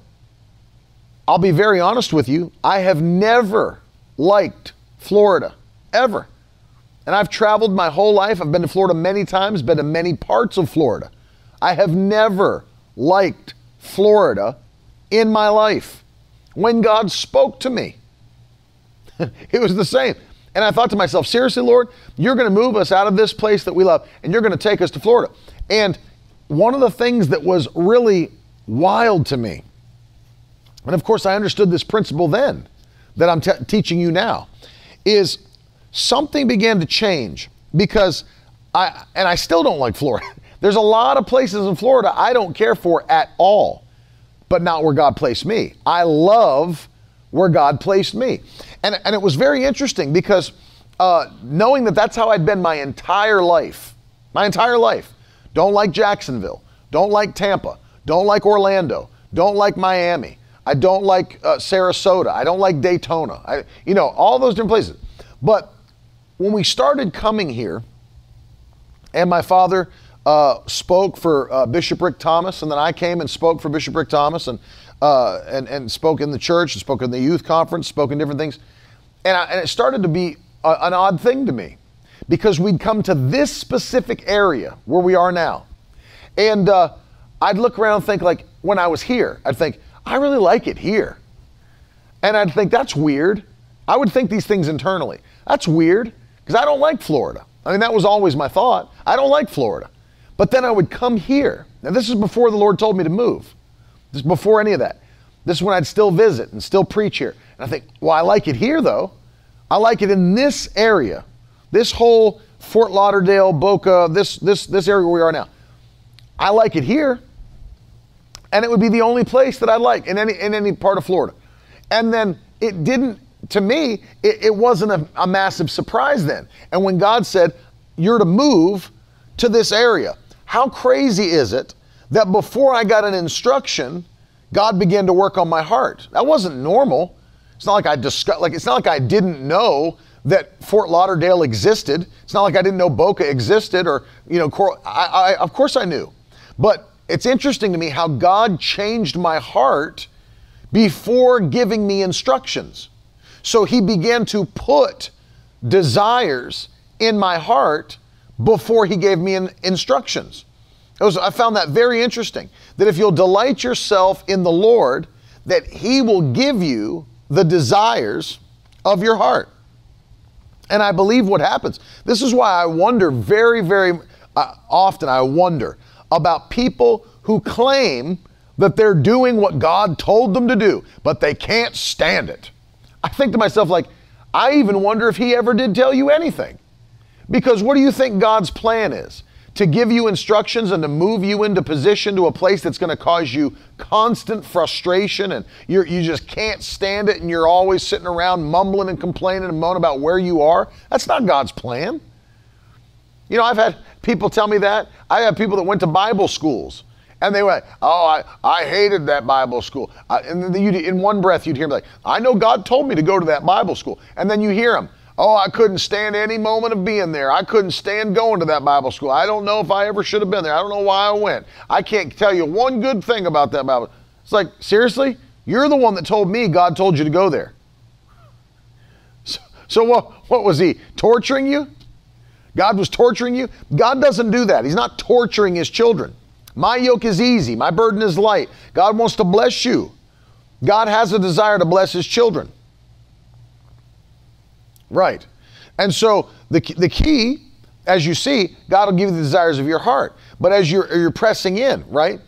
I'll be very honest with you, I have never liked Florida, ever. And I've traveled my whole life. I've been to Florida many times, been to many parts of Florida. I have never liked Florida in my life. When God spoke to me, [LAUGHS] it was the same. And I thought to myself, seriously, Lord, you're going to move us out of this place that we love and you're going to take us to Florida. And one of the things that was really wild to me, and of course I understood this principle then that I'm t- teaching you now, is something began to change because I, and I still don't like Florida. [LAUGHS] There's a lot of places in Florida I don't care for at all, but not where God placed me. I love where God placed me. And, and it was very interesting because uh, knowing that that's how I'd been my entire life, my entire life. Don't like Jacksonville, don't like Tampa, don't like Orlando, don't like Miami. I don't like uh, Sarasota. I don't like Daytona. I, you know, all those different places. But when we started coming here, and my father uh, spoke for uh, Bishop Rick Thomas, and then I came and spoke for Bishop Rick Thomas, and uh, and and spoke in the church, and spoke in the youth conference, spoke in different things, and, I, and it started to be a, an odd thing to me, because we'd come to this specific area where we are now, and uh, I'd look around and think like when I was here, I'd think I really like it here, and I'd think that's weird. I would think these things internally. That's weird because I don't like Florida. I mean, that was always my thought. I don't like Florida. But then I would come here. Now, this is before the Lord told me to move. This is before any of that. This is when I'd still visit and still preach here. And I think, well, I like it here though. I like it in this area, this whole Fort Lauderdale, Boca, this this this area where we are now. I like it here, and it would be the only place that I like in any in any part of Florida. And then it didn't to me, it, it wasn't a, a massive surprise then. And when God said, You're to move to this area, how crazy is it that before I got an instruction, God began to work on my heart? That wasn't normal. It's not like I discuss, like it's not like I didn't know that Fort Lauderdale existed. It's not like I didn't know Boca existed or you know. I, I, of course I knew, but it's interesting to me how God changed my heart before giving me instructions. So he began to put desires in my heart before he gave me instructions. Was, I found that very interesting. That if you'll delight yourself in the Lord, that he will give you the desires of your heart. And I believe what happens. This is why I wonder very, very uh, often, I wonder about people who claim that they're doing what God told them to do, but they can't stand it. I think to myself, like, I even wonder if he ever did tell you anything. Because what do you think God's plan is? To give you instructions and to move you into position to a place that's going to cause you constant frustration and you you just can't stand it and you're always sitting around mumbling and complaining and moaning about where you are? That's not God's plan. You know, I've had people tell me that. I have people that went to Bible schools and they went, Oh, I, I hated that Bible school. I, and then you, in one breath, you'd hear them like, I know God told me to go to that Bible school. And then you hear them, Oh, I couldn't stand any moment of being there. I couldn't stand going to that Bible school. I don't know if I ever should have been there. I don't know why I went. I can't tell you one good thing about that Bible. It's like, seriously? You're the one that told me God told you to go there. So, so what, what was he? Torturing you? God was torturing you? God doesn't do that. He's not torturing his children. My yoke is easy, my burden is light. God wants to bless you. God has a desire to bless his children. Right. And so the, the key, as you see, God will give you the desires of your heart. But as you're, you're pressing in, right?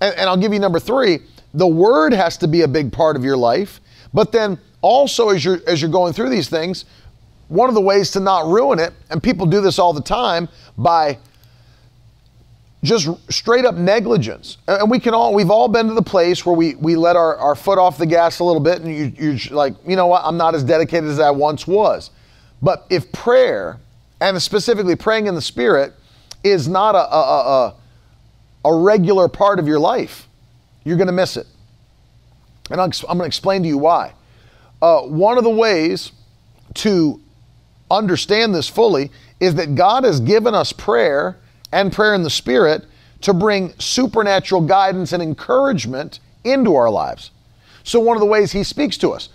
And, and I'll give you number three the word has to be a big part of your life. But then also, as you're, as you're going through these things, one of the ways to not ruin it, and people do this all the time by just straight up negligence. And we can all, we've all been to the place where we, we let our, our foot off the gas a little bit and you, you're like, you know what, I'm not as dedicated as I once was. But if prayer, and specifically praying in the Spirit, is not a, a, a, a regular part of your life, you're going to miss it. And I'm going to explain to you why. Uh, one of the ways to understand this fully is that God has given us prayer and prayer in the Spirit to bring supernatural guidance and encouragement into our lives. So, one of the ways He speaks to us,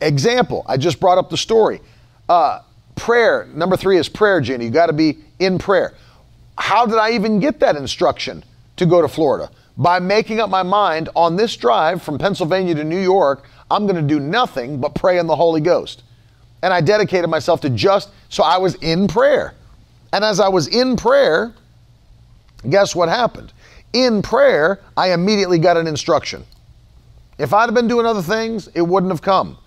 example, I just brought up the story. Uh, prayer, number three is prayer, Jenny. You got to be in prayer. How did I even get that instruction to go to Florida? By making up my mind on this drive from Pennsylvania to New York, I'm going to do nothing but pray in the Holy Ghost. And I dedicated myself to just, so I was in prayer. And as I was in prayer, guess what happened? In prayer, I immediately got an instruction. If I'd have been doing other things, it wouldn't have come.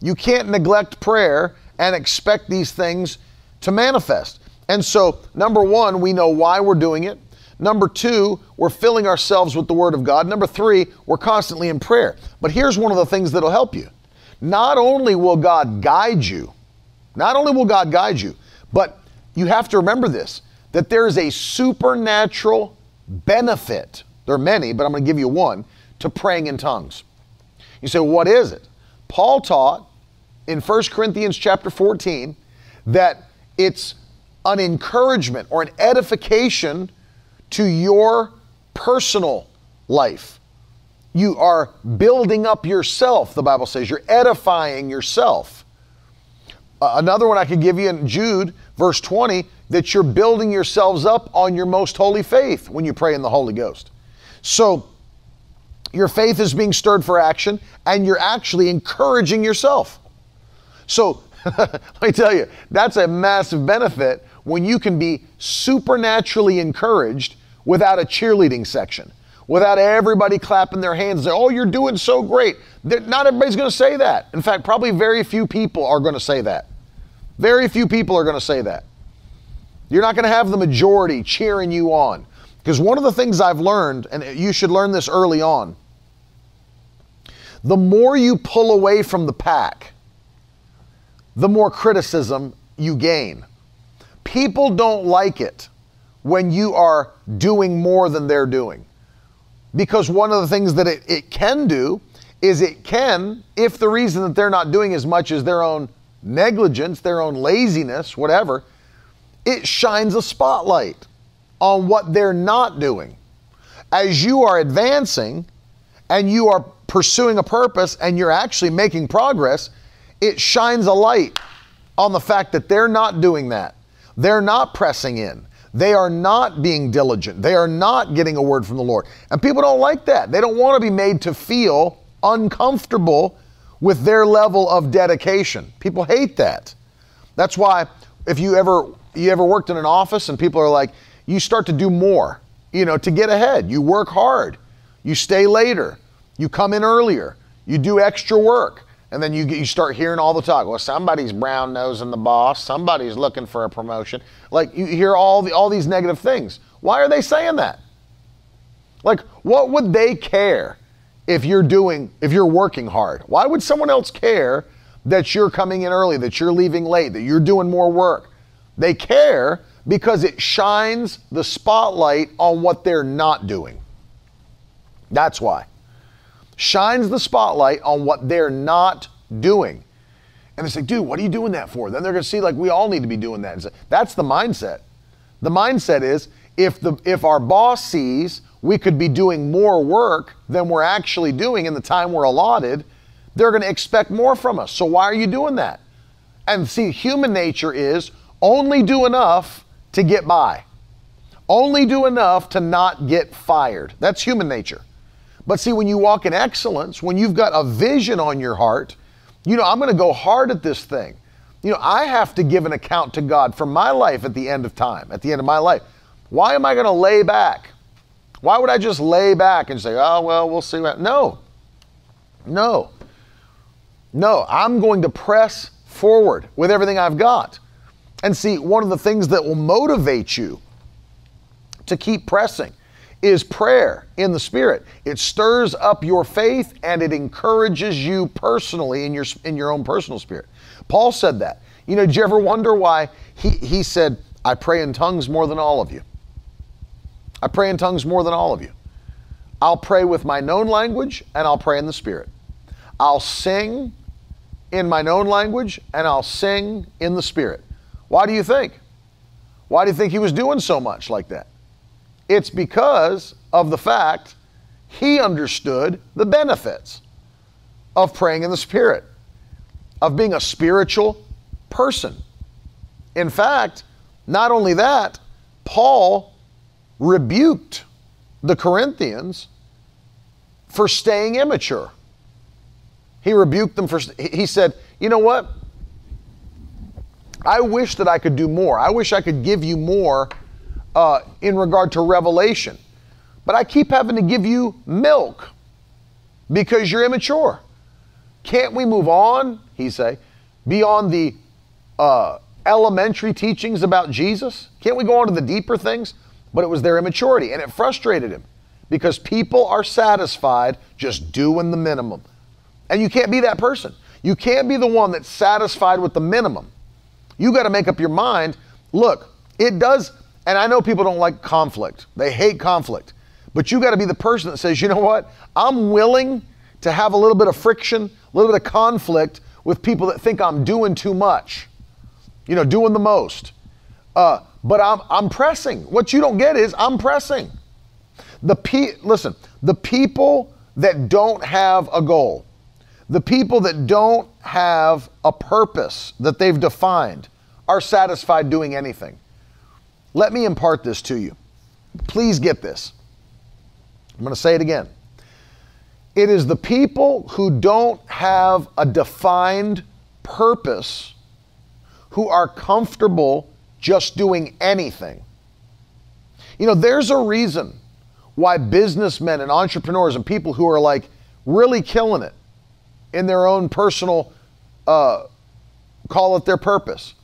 You can't neglect prayer and expect these things to manifest. And so, number one, we know why we're doing it. Number two, we're filling ourselves with the Word of God. Number three, we're constantly in prayer. But here's one of the things that'll help you. Not only will God guide you, not only will God guide you, but you have to remember this that there is a supernatural benefit. There are many, but I'm going to give you one to praying in tongues. You say, what is it? Paul taught in 1 Corinthians chapter 14 that it's an encouragement or an edification to your personal life. You are building up yourself, the Bible says. You're edifying yourself. Uh, another one I could give you in Jude, verse 20, that you're building yourselves up on your most holy faith when you pray in the Holy Ghost. So, your faith is being stirred for action, and you're actually encouraging yourself. So, [LAUGHS] let me tell you, that's a massive benefit when you can be supernaturally encouraged without a cheerleading section without everybody clapping their hands oh, you're doing so great. Not everybody's going to say that. In fact, probably very few people are going to say that. Very few people are going to say that. You're not going to have the majority cheering you on. Because one of the things I've learned, and you should learn this early on, the more you pull away from the pack, the more criticism you gain. People don't like it when you are doing more than they're doing. Because one of the things that it, it can do is it can, if the reason that they're not doing as much is their own negligence, their own laziness, whatever, it shines a spotlight on what they're not doing. As you are advancing and you are pursuing a purpose and you're actually making progress, it shines a light on the fact that they're not doing that. They're not pressing in. They are not being diligent. They are not getting a word from the Lord. And people don't like that. They don't want to be made to feel uncomfortable with their level of dedication. People hate that. That's why if you ever you ever worked in an office and people are like, you start to do more, you know, to get ahead. You work hard. You stay later. You come in earlier. You do extra work. And then you, you start hearing all the talk. Well, somebody's brown nosing the boss. Somebody's looking for a promotion. Like you hear all the all these negative things. Why are they saying that? Like, what would they care if you're doing if you're working hard? Why would someone else care that you're coming in early, that you're leaving late, that you're doing more work? They care because it shines the spotlight on what they're not doing. That's why shines the spotlight on what they're not doing. And they say, dude, what are you doing that for? Then they're going to see, like, we all need to be doing that. That's the mindset. The mindset is if, the, if our boss sees we could be doing more work than we're actually doing in the time we're allotted, they're going to expect more from us. So why are you doing that? And see, human nature is only do enough to get by, only do enough to not get fired. That's human nature. But see, when you walk in excellence, when you've got a vision on your heart, you know, I'm going to go hard at this thing. You know, I have to give an account to God for my life at the end of time, at the end of my life. Why am I going to lay back? Why would I just lay back and say, oh, well, we'll see what. No. No. No, I'm going to press forward with everything I've got. And see, one of the things that will motivate you to keep pressing is prayer in the spirit. It stirs up your faith and it encourages you personally in your in your own personal spirit. Paul said that. You know, did you ever wonder why he, he said, I pray in tongues more than all of you? I pray in tongues more than all of you. I'll pray with my known language and I'll pray in the spirit. I'll sing in my known language and I'll sing in the spirit. Why do you think? Why do you think he was doing so much like that? It's because of the fact he understood the benefits of praying in the spirit, of being a spiritual person. In fact, not only that, Paul rebuked the Corinthians for staying immature. He rebuked them for, he said, You know what? I wish that I could do more. I wish I could give you more uh, in regard to revelation. But I keep having to give you milk because you're immature. Can't we move on, he say, beyond the uh, elementary teachings about Jesus? Can't we go on to the deeper things? But it was their immaturity, and it frustrated him because people are satisfied just doing the minimum. And you can't be that person. You can't be the one that's satisfied with the minimum. You got to make up your mind. Look, it does, and I know people don't like conflict, they hate conflict. But you got to be the person that says, you know what? I'm willing to have a little bit of friction, a little bit of conflict with people that think I'm doing too much, you know, doing the most. Uh, but I'm, I'm pressing. What you don't get is I'm pressing. The pe- listen, the people that don't have a goal, the people that don't have a purpose that they've defined are satisfied doing anything. Let me impart this to you. Please get this. I'm going to say it again. It is the people who don't have a defined purpose who are comfortable just doing anything. You know, there's a reason why businessmen and entrepreneurs and people who are like really killing it in their own personal, uh, call it their purpose.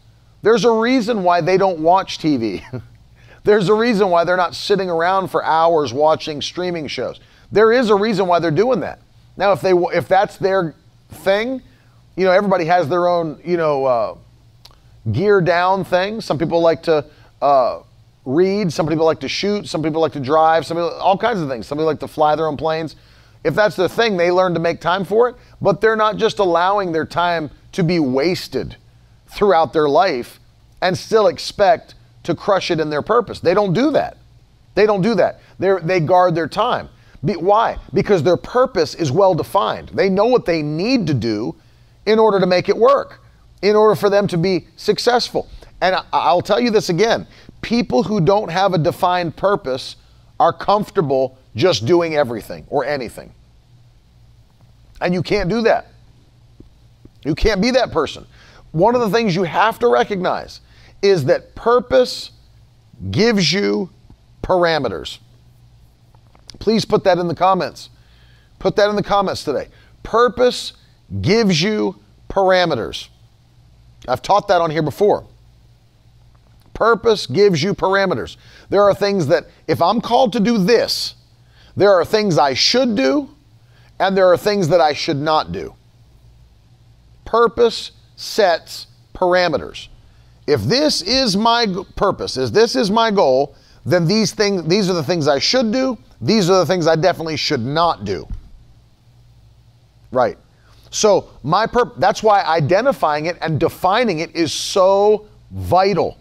There's a reason why they don't watch TV. [LAUGHS] There's a reason why they're not sitting around for hours watching streaming shows. There is a reason why they're doing that. Now, if they if that's their thing, you know, everybody has their own, you know, uh, gear down thing. Some people like to uh, read. Some people like to shoot. Some people like to drive. Some people, all kinds of things. Some people like to fly their own planes. If that's the thing, they learn to make time for it, but they're not just allowing their time to be wasted throughout their life and still expect to crush it in their purpose. They don't do that. They don't do that. they they guard their time. Be, why? Because their purpose is well defined. They know what they need to do in order to make it work, in order for them to be successful. And I'll tell you this again people who don't have a defined purpose are comfortable just doing everything or anything. And you can't do that. You can't be that person. One of the things you have to recognize is that purpose gives you parameters. Please put that in the comments. Put that in the comments today. Purpose gives you parameters. I've taught that on here before. Purpose gives you parameters. There are things that, if I'm called to do this, there are things I should do, and there are things that I should not do. Purpose sets parameters. If this is my purpose, if this is my goal, then these things these are the things I should do, these are the things I definitely should not do. Right. So, my purpose that's why identifying it and defining it is so vital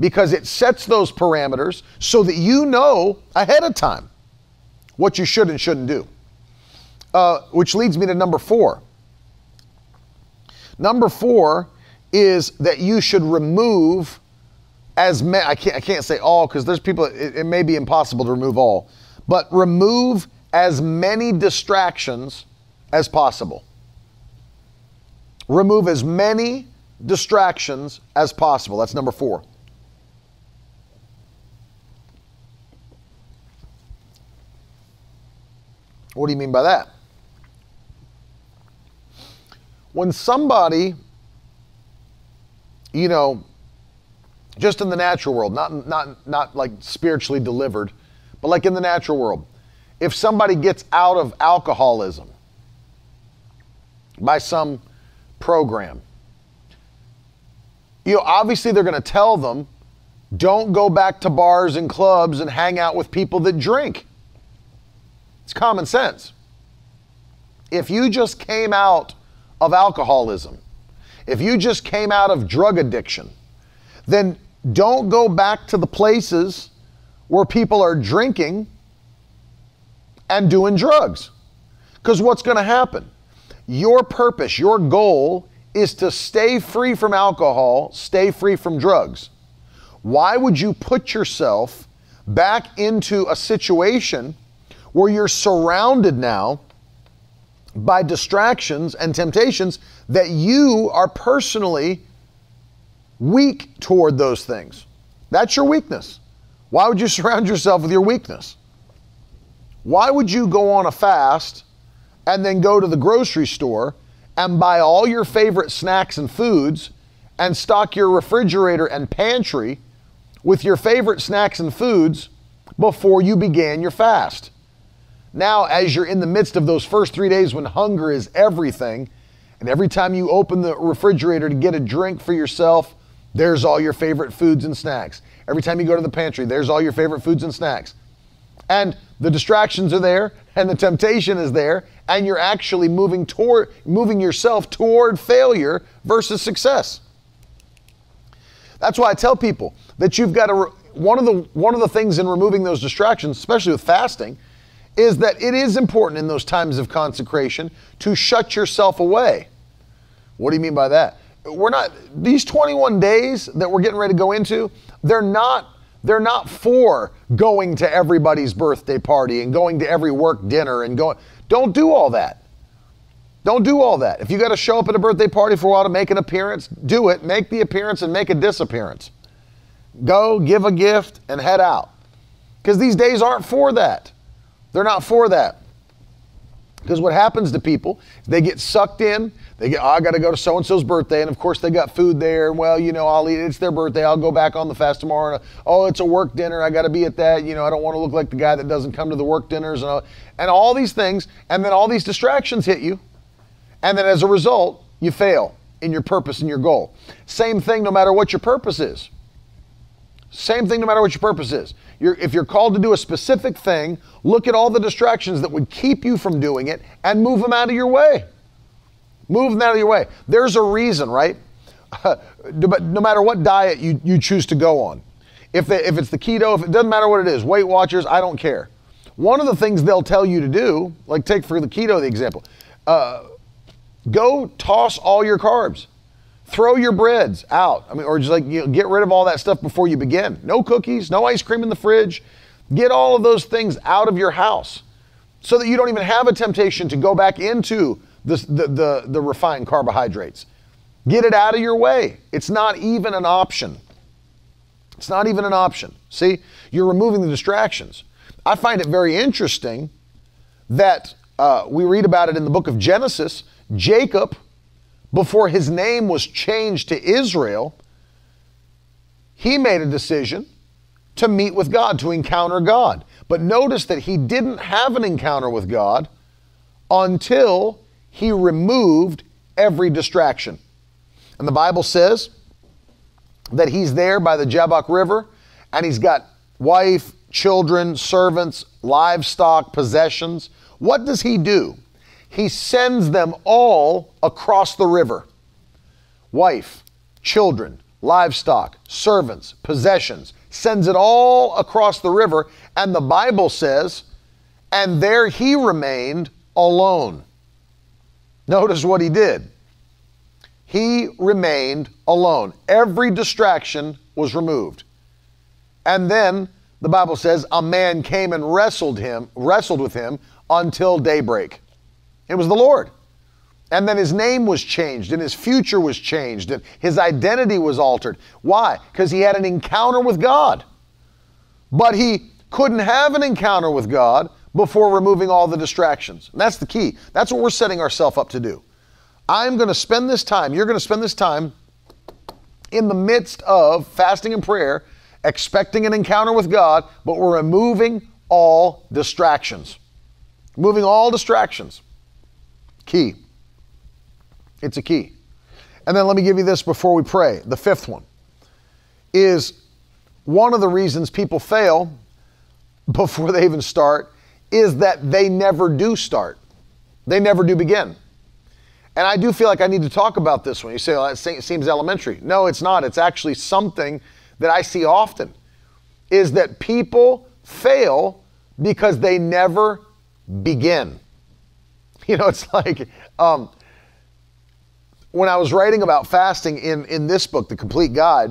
because it sets those parameters so that you know ahead of time what you should and shouldn't do. Uh, which leads me to number four. Number four is that you should remove as many, I can't, I can't say all because there's people, it, it may be impossible to remove all, but remove as many distractions as possible. Remove as many distractions as possible. That's number four. What do you mean by that? When somebody, you know, just in the natural world, not, not, not like spiritually delivered, but like in the natural world, if somebody gets out of alcoholism by some program, you know, obviously they're going to tell them don't go back to bars and clubs and hang out with people that drink. It's common sense. If you just came out of alcoholism, if you just came out of drug addiction, then don't go back to the places where people are drinking and doing drugs. Because what's going to happen? Your purpose, your goal is to stay free from alcohol, stay free from drugs. Why would you put yourself back into a situation where you're surrounded now by distractions and temptations that you are personally weak toward those things? That's your weakness. Why would you [LAUGHS] surround yourself with your weakness? Why would you go on a fast and then go to the grocery store and buy all your favorite snacks and foods and stock your refrigerator and pantry with your favorite snacks and foods before you began your fast. Now, as you're in the midst of those first three days when hunger is everything, and every time you open the refrigerator to get a drink for yourself, there's all your favorite foods and snacks. Every time you go to the pantry, there's all your favorite foods and snacks. And the distractions are there, and the temptation is there, and you're actually moving toward moving yourself toward failure versus success. That's why I tell people that you've got to one of the one of the things in removing those distractions, especially with fasting, is that it is important in those times of consecration to shut yourself away. What do you mean by that? We're not these 21 days that we're getting ready to go into, they're not they're not for going to everybody's birthday party and going to every work dinner and going. Don't do all that. Don't do all that. If you got to show up at a birthday party for a while to make an appearance, do it. Make the appearance and make a disappearance. Go, give a gift, and head out. Because these days aren't for that. They're not for that. Because what happens to people, they get sucked in. They get, oh, I got to go to so and so's birthday, and of course they got food there. Well, you know, I'll eat. It's their birthday. I'll go back on the fast tomorrow. And, oh, it's a work dinner. I got to be at that. You know, I don't want to look like the guy that doesn't come to the work dinners and all, and all these things. And then all these distractions hit you, and then as a result, you fail in your purpose and your goal. Same thing, no matter what your purpose is. Same thing, no matter what your purpose is. You're, if you're called to do a specific thing, look at all the distractions that would keep you from doing it and move them out of your way. Move them out of your way. There's a reason, right? [LAUGHS] no matter what diet you, you choose to go on, if, they, if it's the keto, if it doesn't matter what it is, Weight Watchers, I don't care. One of the things they'll tell you to do, like take for the keto the example, uh, go toss all your carbs. Throw your breads out. I mean, or just like you know, get rid of all that stuff before you begin. No cookies, no ice cream in the fridge. Get all of those things out of your house so that you don't even have a temptation to go back into the, the, the, the refined carbohydrates. Get it out of your way. It's not even an option. It's not even an option. See, you're removing the distractions. I find it very interesting that uh, we read about it in the book of Genesis. Jacob before his name was changed to Israel, he made a decision to meet with God, to encounter God. But notice that he didn't have an encounter with God until he removed every distraction. And the Bible says that he's there by the Jabbok River and he's got wife, children, servants, livestock, possessions. What does he do? he sends them all across the river wife, children, livestock, servants, possessions, sends it all across the river. And the Bible says, and there he remained alone. Notice what he did. He remained alone. Every distraction was removed. And then the Bible says a man came and wrestled him, wrestled with him until daybreak. It was the Lord. And then his name was changed and his future was changed and his identity was altered. Why? Because he had an encounter with God. But he couldn't have an encounter with God before removing all the distractions. And that's the key. That's what we're setting ourselves up to do. I'm going to spend this time, you're going to spend this time in the midst of fasting and prayer, expecting an encounter with God, but we're removing all distractions. Moving all distractions. Key. It's a key. And then let me give you this before we pray. The fifth one is one of the reasons people fail [LAUGHS] before they even start is that they never do start. They never do begin. And I do feel like I need to talk about this one. You say, well, it seems elementary. No, it's not. It's actually something that I see often is that people fail because they never begin. [LAUGHS] You know, it's like um, when I was writing about fasting in, in this book, The Complete Guide,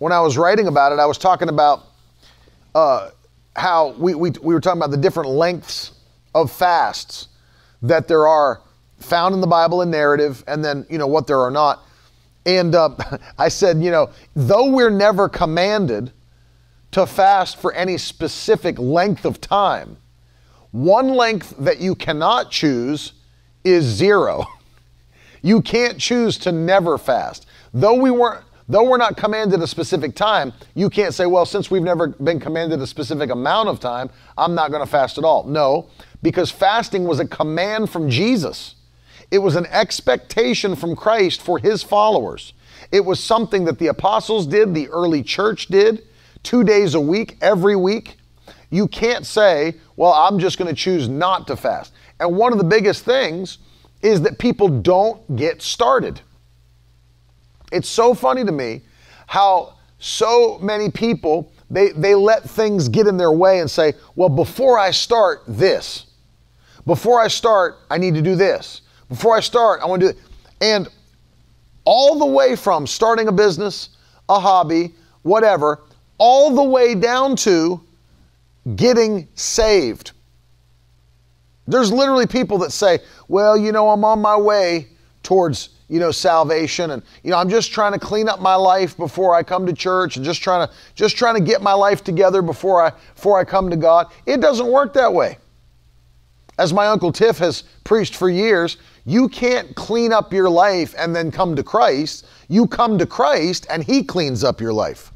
when I was writing about it, I was talking about uh, how we, we, we were talking about the different lengths of fasts that there are found in the Bible and narrative, and then, you know, what there are not. And uh, [LAUGHS] I said, you know, though we're never commanded to fast for any specific length of time, one length that you cannot choose is zero. [LAUGHS] You can't choose to never fast. Though we weren't though we're not commanded a specific time, you can't say, well, since we've never been commanded a specific amount of time, I'm not going to fast at all. No, because fasting was a command from Jesus. It was an expectation from Christ for his followers. It was something that the apostles did, the early church did, two days a week, every week. You can't say, well, I'm just going to choose not to fast. And one of the biggest things is that people don't get started. It's so funny to me how so many people they, they let things get in their way and say, well, before I start this, before I start, I need to do this. Before I start, I want to do it. And all the way from starting a business, a hobby, whatever, all the way down to getting saved. There's literally people that say, well, you know, I'm on my way towards, you know, salvation and you know, I'm just trying to clean up my life before I come to church and just trying to just trying to get my life together before I before I come to God. It doesn't work that way. As my uncle Tiff has preached for years, you can't clean up your life and then come to Christ. You come to Christ and he cleans up your life.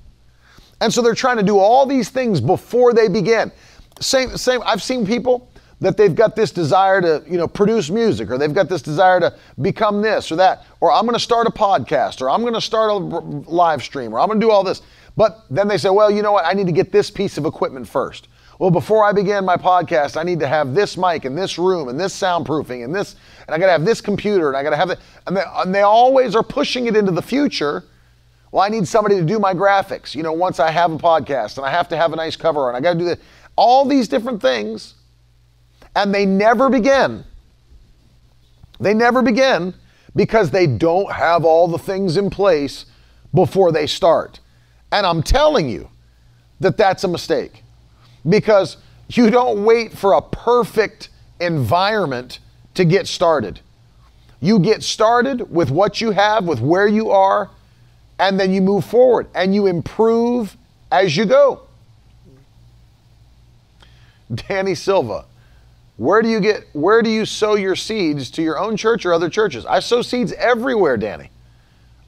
And so they're trying to do all these things before they begin. Same, same. I've seen people that they've got this desire to, you know, produce music, or they've got this desire to become this or that, or I'm going to start a podcast, or I'm going to start a live stream, or I'm going to do all this. But then they say, well, you know what? I need to get this piece of equipment first. Well, before I begin my podcast, I need to have this mic and this room and this soundproofing and this, and I got to have this computer and I got to have it. And they, and they always are pushing it into the future well, I need somebody to do my graphics. You know, once I have a podcast and I have to have a nice cover and I got to do that. All these different things. And they never begin. They never begin because they don't have all the things in place before they start. And I'm telling you that that's a mistake because you don't wait for a perfect environment to get started. You get started with what you have, with where you are, and then you move forward and you improve as you go. Danny Silva, where do you get where do you sow your seeds to your own church or other churches? I sow seeds everywhere, Danny.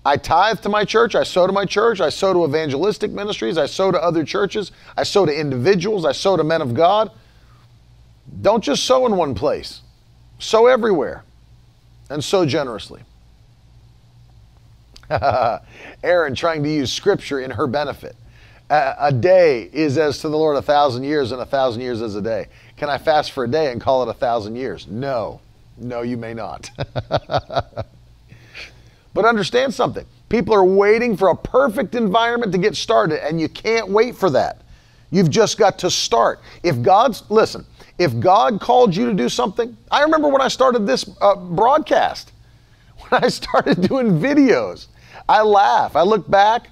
I tithe to my church, I sow to my church, I sow to evangelistic ministries, I sow to other churches, I sow to individuals, I sow to men of God. Don't just sow in one place. Sow everywhere and sow generously. [LAUGHS] Aaron trying to use scripture in her benefit. A, a, day is as to the Lord a thousand years, and a thousand years as a day. Can I fast for a day and call it a thousand years? No. No, you may not. [LAUGHS] but understand something. People are waiting for a perfect environment to get started, and you can't wait for that. You've just got to start. If God's, listen, if God called you to do something, I remember when I started this uh, broadcast, [LAUGHS] when I started doing videos. I laugh. I look back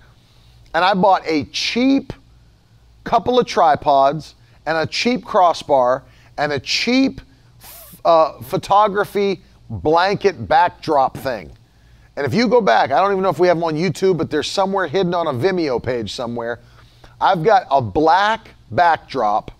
and I bought a cheap couple of tripods and a cheap crossbar and a cheap uh, photography blanket backdrop thing. And if you go back, I don't even know if we have them on YouTube, but they're somewhere hidden on a Vimeo page somewhere. I've got a black backdrop.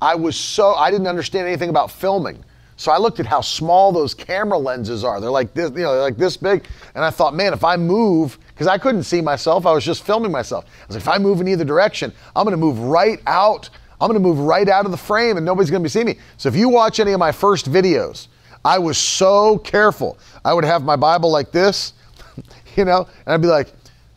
I was so I didn't understand anything about filming. So I looked at how small those camera lenses are. They're like this, you know, they're like this big. And I thought, man, if I move, because I couldn't see myself, I was just filming myself. I was like, if I move in either direction, I'm gonna move right out. I'm gonna move right out of the frame and nobody's gonna be seeing me. So if you watch any of my first videos, I was so careful. I would have my Bible like this, [LAUGHS] you know, and I'd be like,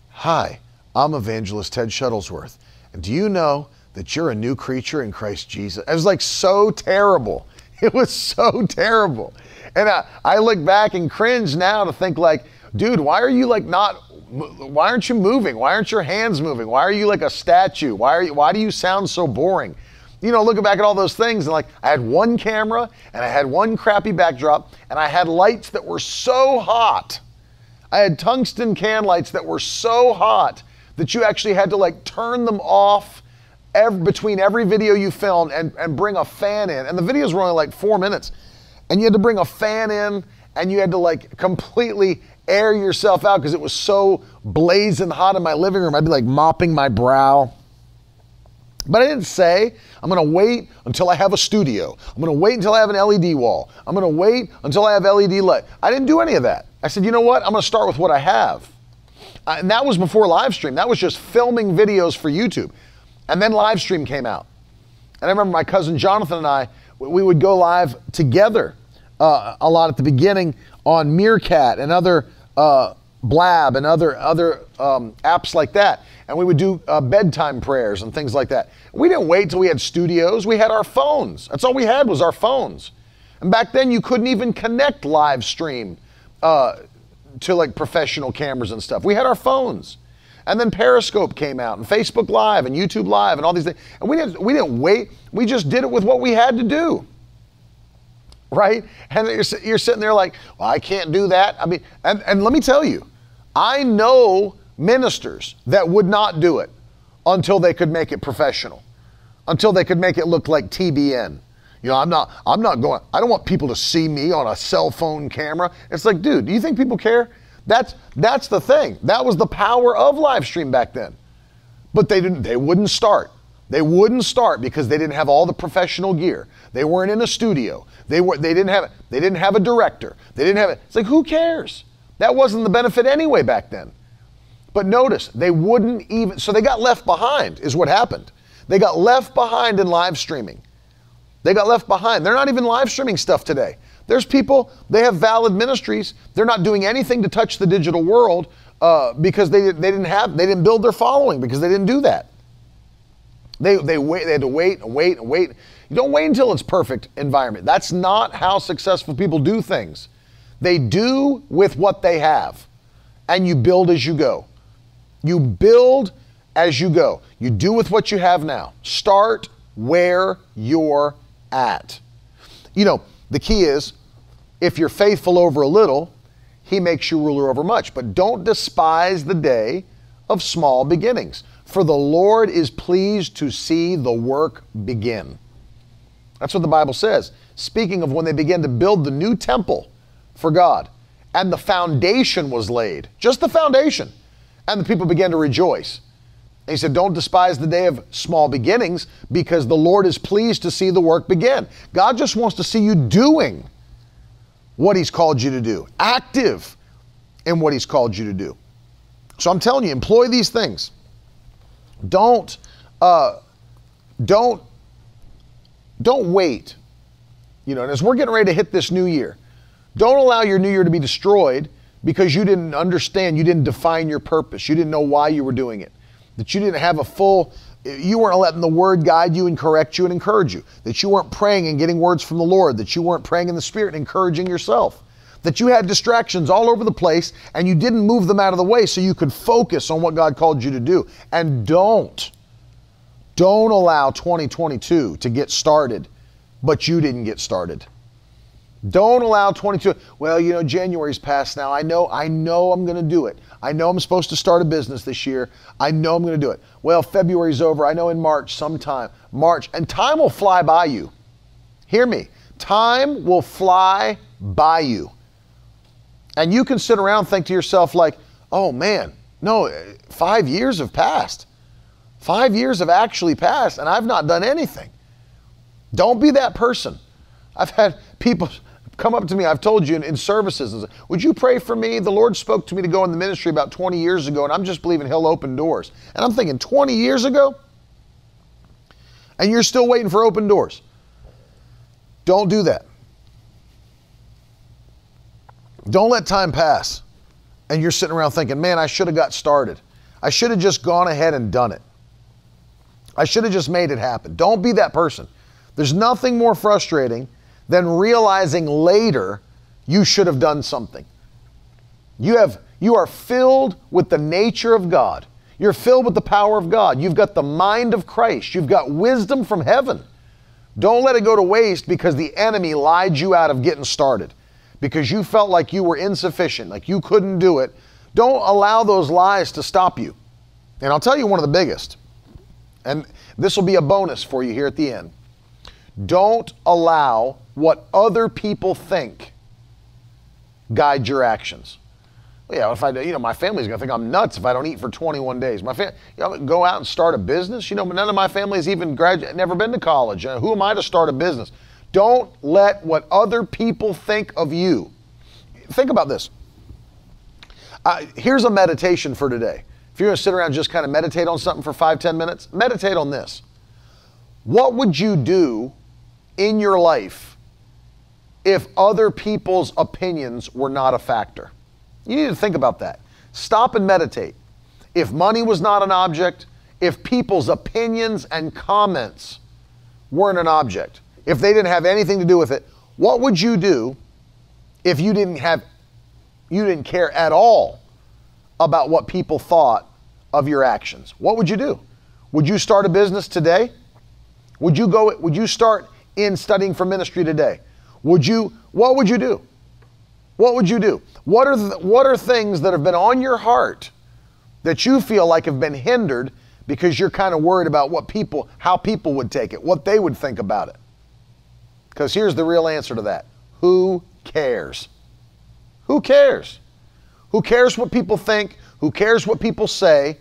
Hi, I'm evangelist Ted Shuttlesworth. And do you know that you're a new creature in Christ Jesus? It was like so terrible. [LAUGHS] It was so terrible. And I, I look back and cringe now to think like, dude, why are you like not why aren't you moving? Why aren't your hands moving? Why are you like a statue? Why are you why do you sound so boring? You know, looking back at all those things and like I had one camera and I had one crappy backdrop and I had lights that were so hot. I had tungsten can lights that were so hot that you actually had to like turn them off every, between every video you filmed and, and bring a fan in. And the videos were only like four minutes. And you had to bring a fan in and you had to like completely air yourself out because it was so blazing hot in my living room. I'd be like mopping my brow. But I didn't say, I'm going to wait until I have a studio. I'm going to wait until I have an LED wall. I'm going to wait until I have LED light. I didn't do any of that. I said, you know what? I'm going to start with what I have. Uh, and that was before live stream. That was just filming videos for YouTube. And then live stream came out. And I remember my cousin Jonathan and I, we would go live together uh, a lot at the beginning on Meerkat and other uh, Blab and other other um, apps like that. And we would do uh, bedtime prayers and things like that. We didn't wait till we had studios. We had our phones. That's all we had was our phones. And back then, you couldn't even connect live stream uh, to like professional cameras and stuff. We had our phones. And then Periscope came out, and Facebook Live, and YouTube Live, and all these things. And we didn't, we didn't wait. We just did it with what we had to do. [LAUGHS] Right? And you're, you're sitting there like, well, I can't do that. I mean, and, and let me tell you, I know ministers that would not do it until they could make it professional, until they could make it look like TBN. You know, I'm not, I'm not going, I don't want people to see me on a cell phone camera. It's like, dude, do you think people care? That's that's the thing. That was the power of live stream back then. But they didn't they wouldn't start. They wouldn't start because they didn't have all the professional gear. They weren't in a studio. They were they didn't have they didn't have a director. They didn't have it. It's like who cares? That wasn't the benefit anyway back then. But notice, they wouldn't even so they got left behind is what happened. They got left behind in live streaming. They got left behind. They're not even live streaming stuff today. There's people, they have valid ministries. They're not doing anything to touch the digital world uh, because they, they didn't have, they didn't build their following because they didn't do that. They, they, wait, they had to wait and wait and wait. You don't wait until it's perfect environment. That's not how successful people do things. They do with what they have, and you build as you go. You build as you go. You do with what you have now. Start where you're at. You know, the key is if you're faithful over a little, he makes you ruler over much. But don't despise the day of small beginnings, for the Lord is pleased to see the work begin. That's what the Bible says. Speaking of when they began to build the new temple for God, and the foundation was laid, just the foundation, and the people began to rejoice. He said, Don't despise the day of small beginnings because the Lord is pleased to see the work begin. God just wants to see you doing what He's called you to do, active in what He's called you to do. So I'm telling you, employ these things. Don't, uh, don't, don't wait. You know, and as we're getting ready to hit this new year, don't allow your new year to be destroyed because you didn't understand, you didn't define your purpose, you didn't know why you were doing it. That you didn't have a full, you weren't letting the word guide you and correct you and encourage you, that you weren't praying and getting words from the Lord, that you weren't praying in the Spirit and encouraging yourself, that you had distractions all over the place and you didn't move them out of the way so you could focus on what God called you to do. And don't, don't allow 2022 to get started, but you didn't get started. Don't allow 22. Well, you know, January's passed now. I know, I know I'm going to do it. I know I'm supposed to start a business this year. I know I'm going to do it. Well, February's over. I know in March sometime. March. And time will fly by you. Hear me. Time will fly by you. And you can sit around think to yourself, like, oh man, no, five years have passed. Five years have actually passed, and I've not done anything. Don't be that person. I've had people [LAUGHS] come up to me, I've told you in, in services, and say, Would you pray for me? The Lord spoke to me to go in the ministry about 20 years ago, and I'm just believing He'll open doors. And I'm thinking, 20 years ago? And you're still waiting for open doors. Don't do that. Don't let time pass and you're sitting around thinking, man, I should have got started. I should have just gone ahead and done it. I should have just made it happen. Don't be that person. There's nothing more frustrating than realizing later you should have done something. You have you are filled with the nature of God. You're filled with the power of God. You've got the mind of Christ. You've got wisdom from heaven. Don't let it go to waste because the enemy lied you out of getting started. Because you felt like you were insufficient, like you couldn't do it. Don't allow those lies to stop you. And I'll tell you one of the biggest. And this will be a bonus for you here at the end. Don't allow what other people think guide your actions. Yeah, if I, you know, my family's gonna think I'm nuts if I don't eat for 21 days. My family, you know, go out and start a business. You know, none of my family's even graduated, never been to college. Uh, who am I to start a business? Don't let what other people think of you. Think about this. Uh, here's a meditation for today. If you're gonna sit around and just kind of meditate on something for five, ten minutes, meditate on this. What would you do in your life if other people's opinions were not a factor? You need to think about that. Stop and meditate. If money was not an object, if people's opinions and comments weren't an object, if they didn't have anything to do with it, what would you do if you didn't have you didn't care at all about what people thought of your actions? What would you do? Would you start a business today? Would you go would you start in studying for ministry today? Would you what would you do? What would you do? What are, the, what are things that have been on your heart that you feel like have been hindered because you're kind of worried about what people, how people would take it, what they would think about it? Because here's the real answer to that Who cares? Who cares? Who cares what people think? Who cares what people say?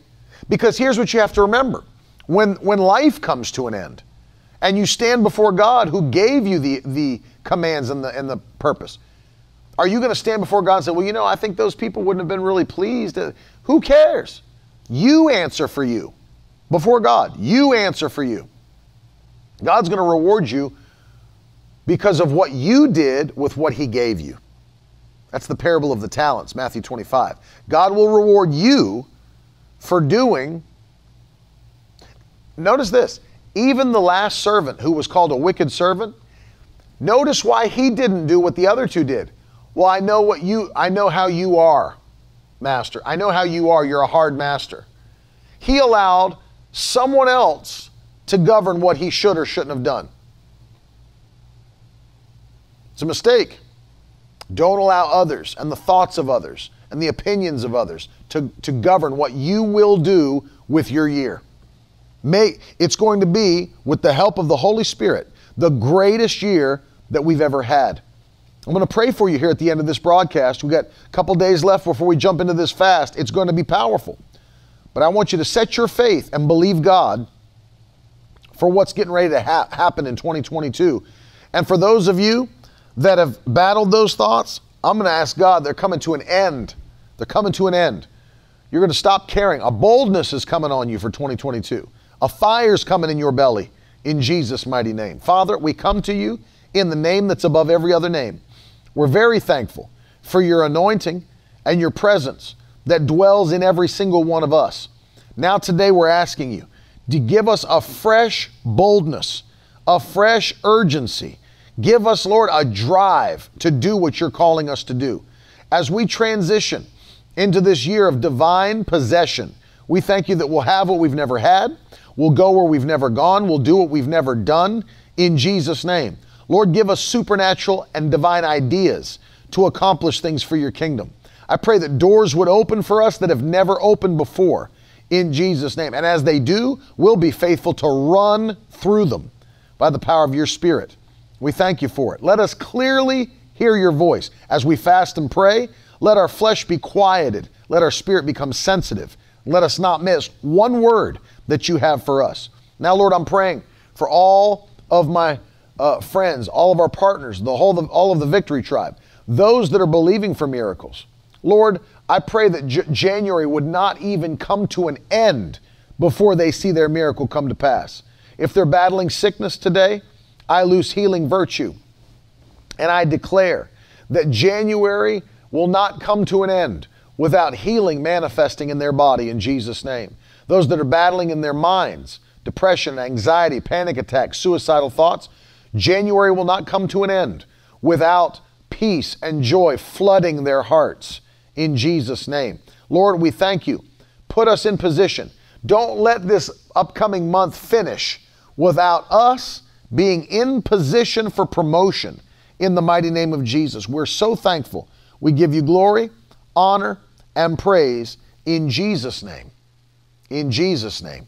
Because here's what you have to remember when, when life comes to an end and you stand before God who gave you the, the commands and the, and the purpose, are you going to stand before God and say, well, you know, I think those people wouldn't have been really pleased? Who cares? You answer for you before God. You answer for you. God's going to reward you because of what you did with what He gave you. That's the parable of the talents, Matthew 25. God will reward you for doing. Notice this even the last servant who was called a wicked servant, notice why he didn't do what the other two did. Well, I know what you I know how you are, master. I know how you are. You're a hard master. He allowed someone else to govern what he should or shouldn't have done. It's a mistake. Don't allow others and the thoughts of others and the opinions of others to, to govern what you will do with your year. May, it's going to be, with the help of the Holy Spirit, the greatest year that we've ever had. I'm going to pray for you here at the end of this broadcast. We've got a couple days left before we jump into this fast. It's going to be powerful. But I want you to set your faith and believe God for what's getting ready to ha- happen in 2022. And for those of you that have battled those thoughts, I'm going to ask God, they're coming to an end. They're coming to an end. You're going to stop caring. A boldness is coming on you for 2022. A fire's coming in your belly in Jesus' mighty name. Father, we come to you in the name that's above every other name. We're very thankful for your anointing and your presence that dwells in every single one of us. Now, today, we're asking you to give us a fresh boldness, a fresh urgency. Give us, Lord, a drive to do what you're calling us to do. As we transition into this year of divine possession, we thank you that we'll have what we've never had, we'll go where we've never gone, we'll do what we've never done in Jesus' name. Lord, give us supernatural and divine ideas to accomplish things for your kingdom. I pray that doors would open for us that have never opened before in Jesus' name. And as they do, we'll be faithful to run through them by the power of your Spirit. We thank you for it. Let us clearly hear your voice as we fast and pray. Let our flesh be quieted. Let our spirit become sensitive. Let us not miss one word that you have for us. Now, Lord, I'm praying for all of my uh, friends, all of our partners, the whole of, all of the Victory Tribe, those that are believing for miracles. Lord, I pray that J- January would not even come to an end before they see their miracle come to pass. If they're battling sickness today, I lose healing virtue. And I declare that January will not come to an end without healing manifesting in their body in Jesus' name. Those that are battling in their minds, depression, anxiety, panic attacks, suicidal thoughts, January will not come to an end without peace and joy flooding their hearts in Jesus' name. Lord, we thank you. Put us in position. Don't let this upcoming month finish without us being in position for promotion in the mighty name of Jesus. We're so thankful. We give you glory, honor, and praise in Jesus' name. In Jesus' name.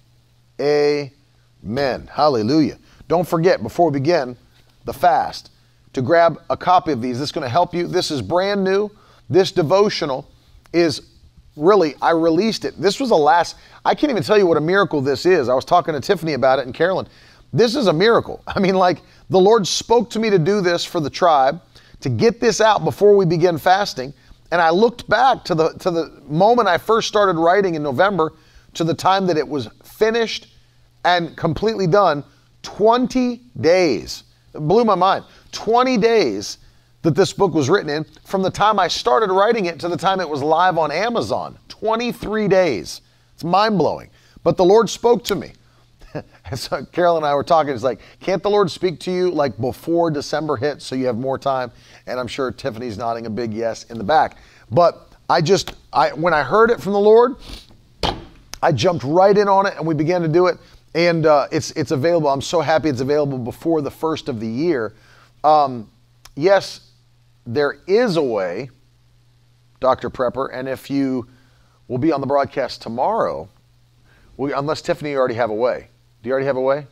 Amen. Hallelujah. Don't forget, before we begin the fast, to grab a copy of these. This is going to help you. This is brand new. This devotional is really, I released it. This was the last, I can't even tell you what a miracle this is. I was talking to Tiffany about it and Carolyn. This is a miracle. [LAUGHS] I mean, like, the Lord spoke to me to do this for the tribe, to get this out before we begin fasting. And I looked back to the, to the moment I first started writing in November to the time that it was finished and completely done 20 days. It blew my mind. 20 days that this book was written in from the time I started writing it to the time it was live on Amazon. 23 days. It's mind blowing. But the Lord spoke to me. And so Carol and I were talking. It's like, can't the Lord speak to you like before December hits so you have more time? And I'm sure Tiffany's nodding a big yes in the back. But I just, I when I heard it from the Lord, I jumped right in on it and we began to do it. And uh, it's it's available. I'm so happy it's available before the first of the year. Um, yes, there is a way, Dr. Prepper, and if you will be on the broadcast tomorrow, we, unless Tiffany, already have a way. You already have a way?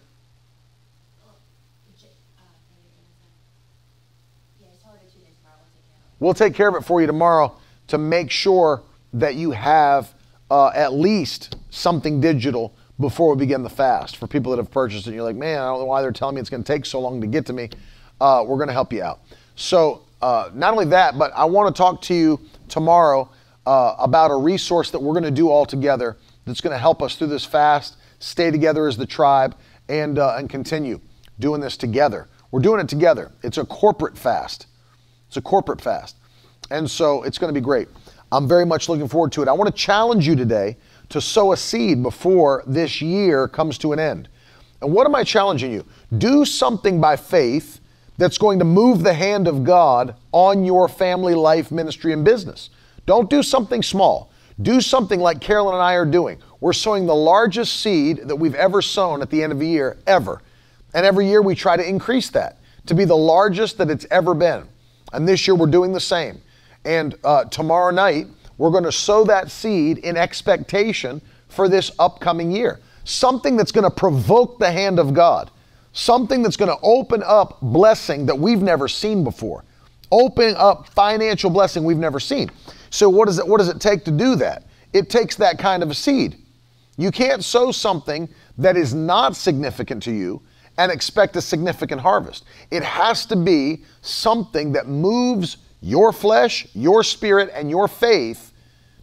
We'll take care of it for you tomorrow to make sure that you have uh, at least something digital before we begin the fast. For people that have purchased it, you're like, man, I don't know why they're telling me it's going to take so long to get to me. Uh, we're going to help you out. So uh, not only that, but I want to talk to you tomorrow uh, about a resource that we're going to do all together that's going to help us through this fast, stay together as the tribe, and, uh, and continue doing this together. We're doing it together. It's a corporate fast. It's a corporate fast. And so it's going to be great. I'm very much looking forward to it. I want to challenge you today to sow a seed before this year comes to an end. And what am I challenging you? Do something by faith that's going to move the hand of God on your family life, ministry, and business. Don't do something small. Do something like Carolyn and I are doing. We're sowing the largest seed that we've ever sown at the end of a year, ever. And every year we try to increase that to be the largest that it's ever been. And this year we're doing the same. And uh, tomorrow night, we're going to sow that seed in expectation for this upcoming year. Something that's going to provoke the hand of God something that's going to open up blessing that we've never seen before, open up financial blessing we've never seen. So what does it what does it take to do that? It takes that kind of a seed. You can't sow something that is not significant to you and expect a significant harvest. It has to be something that moves your flesh, your spirit, and your faith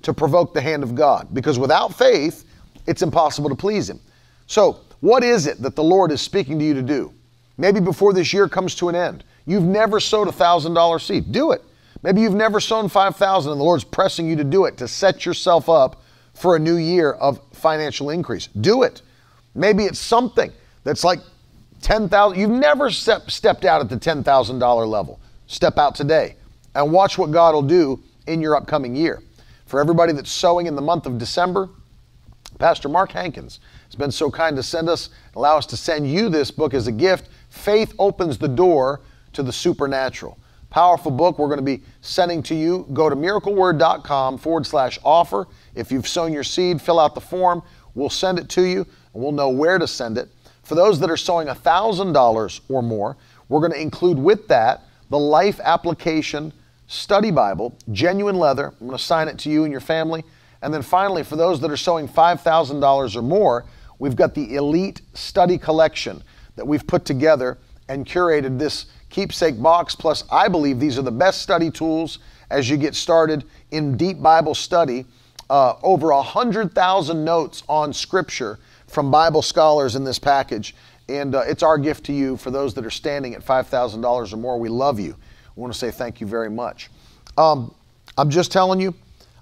to provoke the hand of God. Because without faith, it's impossible to please Him. So, what is it that the Lord is speaking to you to do? Maybe before this year comes to an end. You've never sowed a $1,000 seed. Do it. Maybe you've never sown 5,000 and the Lord's pressing you to do it to set yourself up for a new year of financial increase. Do it. Maybe it's something that's like 10,000. You've never step, stepped out at the $10,000 level. Step out today and watch what God will do in your upcoming year. For everybody that's sowing in the month of December, Pastor Mark Hankins has been so kind to send us, allow us to send you this book as a gift. Faith opens the door to the supernatural. Powerful book we're going to be sending to you. Go to miracleword.com forward slash offer. If you've sown your seed, fill out the form. We'll send it to you and we'll know where to send it. For those that are sowing $1,000 or more, we're going to include with that the life application study Bible, genuine leather. I'm going to sign it to you and your family. And then finally, for those that are sowing $5,000 or more, we've got the Elite Study Collection that we've put together and curated this keepsake box. Plus, I believe these are the best study tools as you get started in deep Bible study. Uh, over 100,000 notes on Scripture from Bible scholars in this package. And uh, it's our gift to you for those that are standing at $5,000 or more. We love you. We want to say thank you very much. Um, I'm just telling you,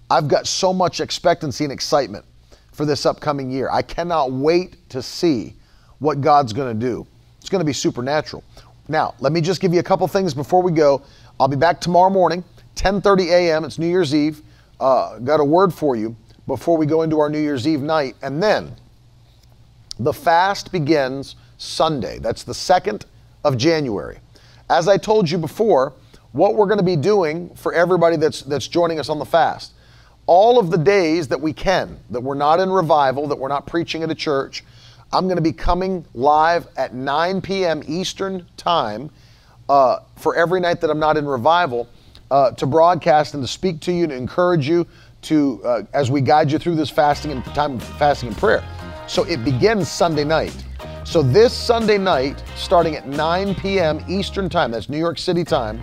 I've got so much expectancy and excitement for this upcoming year. I cannot wait to see what God's going to do. It's going to be supernatural. Now, let me just give you a couple things before we go. I'll be back tomorrow morning, 10:30 a.m. It's New Year's Eve. Uh, got a word for you before we go into our New Year's Eve night, and then the fast begins Sunday. That's the 2nd of January. As I told you before, what we're going to be doing for everybody that's that's joining us on the fast. All of the days that we can, that we're not in revival, that we're not preaching at a church, I'm going to be coming live at 9 p.m. Eastern Time uh, for every night that I'm not in revival uh, to broadcast and to speak to you and encourage you to uh, as we guide you through this fasting and time of fasting and prayer. So it begins Sunday night. So this Sunday night, starting at 9 p.m. Eastern Time, that's New York City time,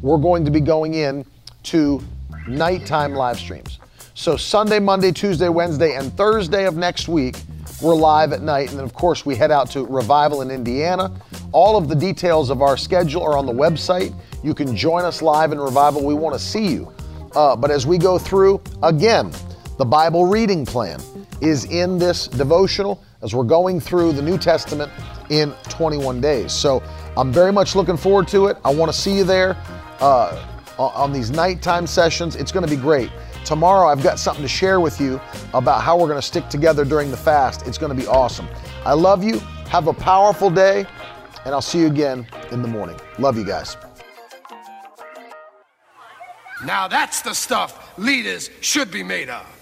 we're going to be going in to nighttime live streams. So Sunday, Monday, Tuesday, Wednesday, and Thursday of next week, we're live at night. And then, of course, we head out to Revival in Indiana. All of the details of our schedule are on the website. You can join us live in Revival. We want to see you. Uh, but as we go through, again, the Bible reading plan is in this devotional as we're going through the New Testament in 21 days. So I'm very much looking forward to it. I want to see you there uh, on these nighttime sessions. It's going to be great. Tomorrow, I've got something to share with you about how we're going to stick together during the fast. It's going to be awesome. I love you. Have a powerful day, and I'll see you again in the morning. Love you guys. Now that's the stuff leaders should be made of.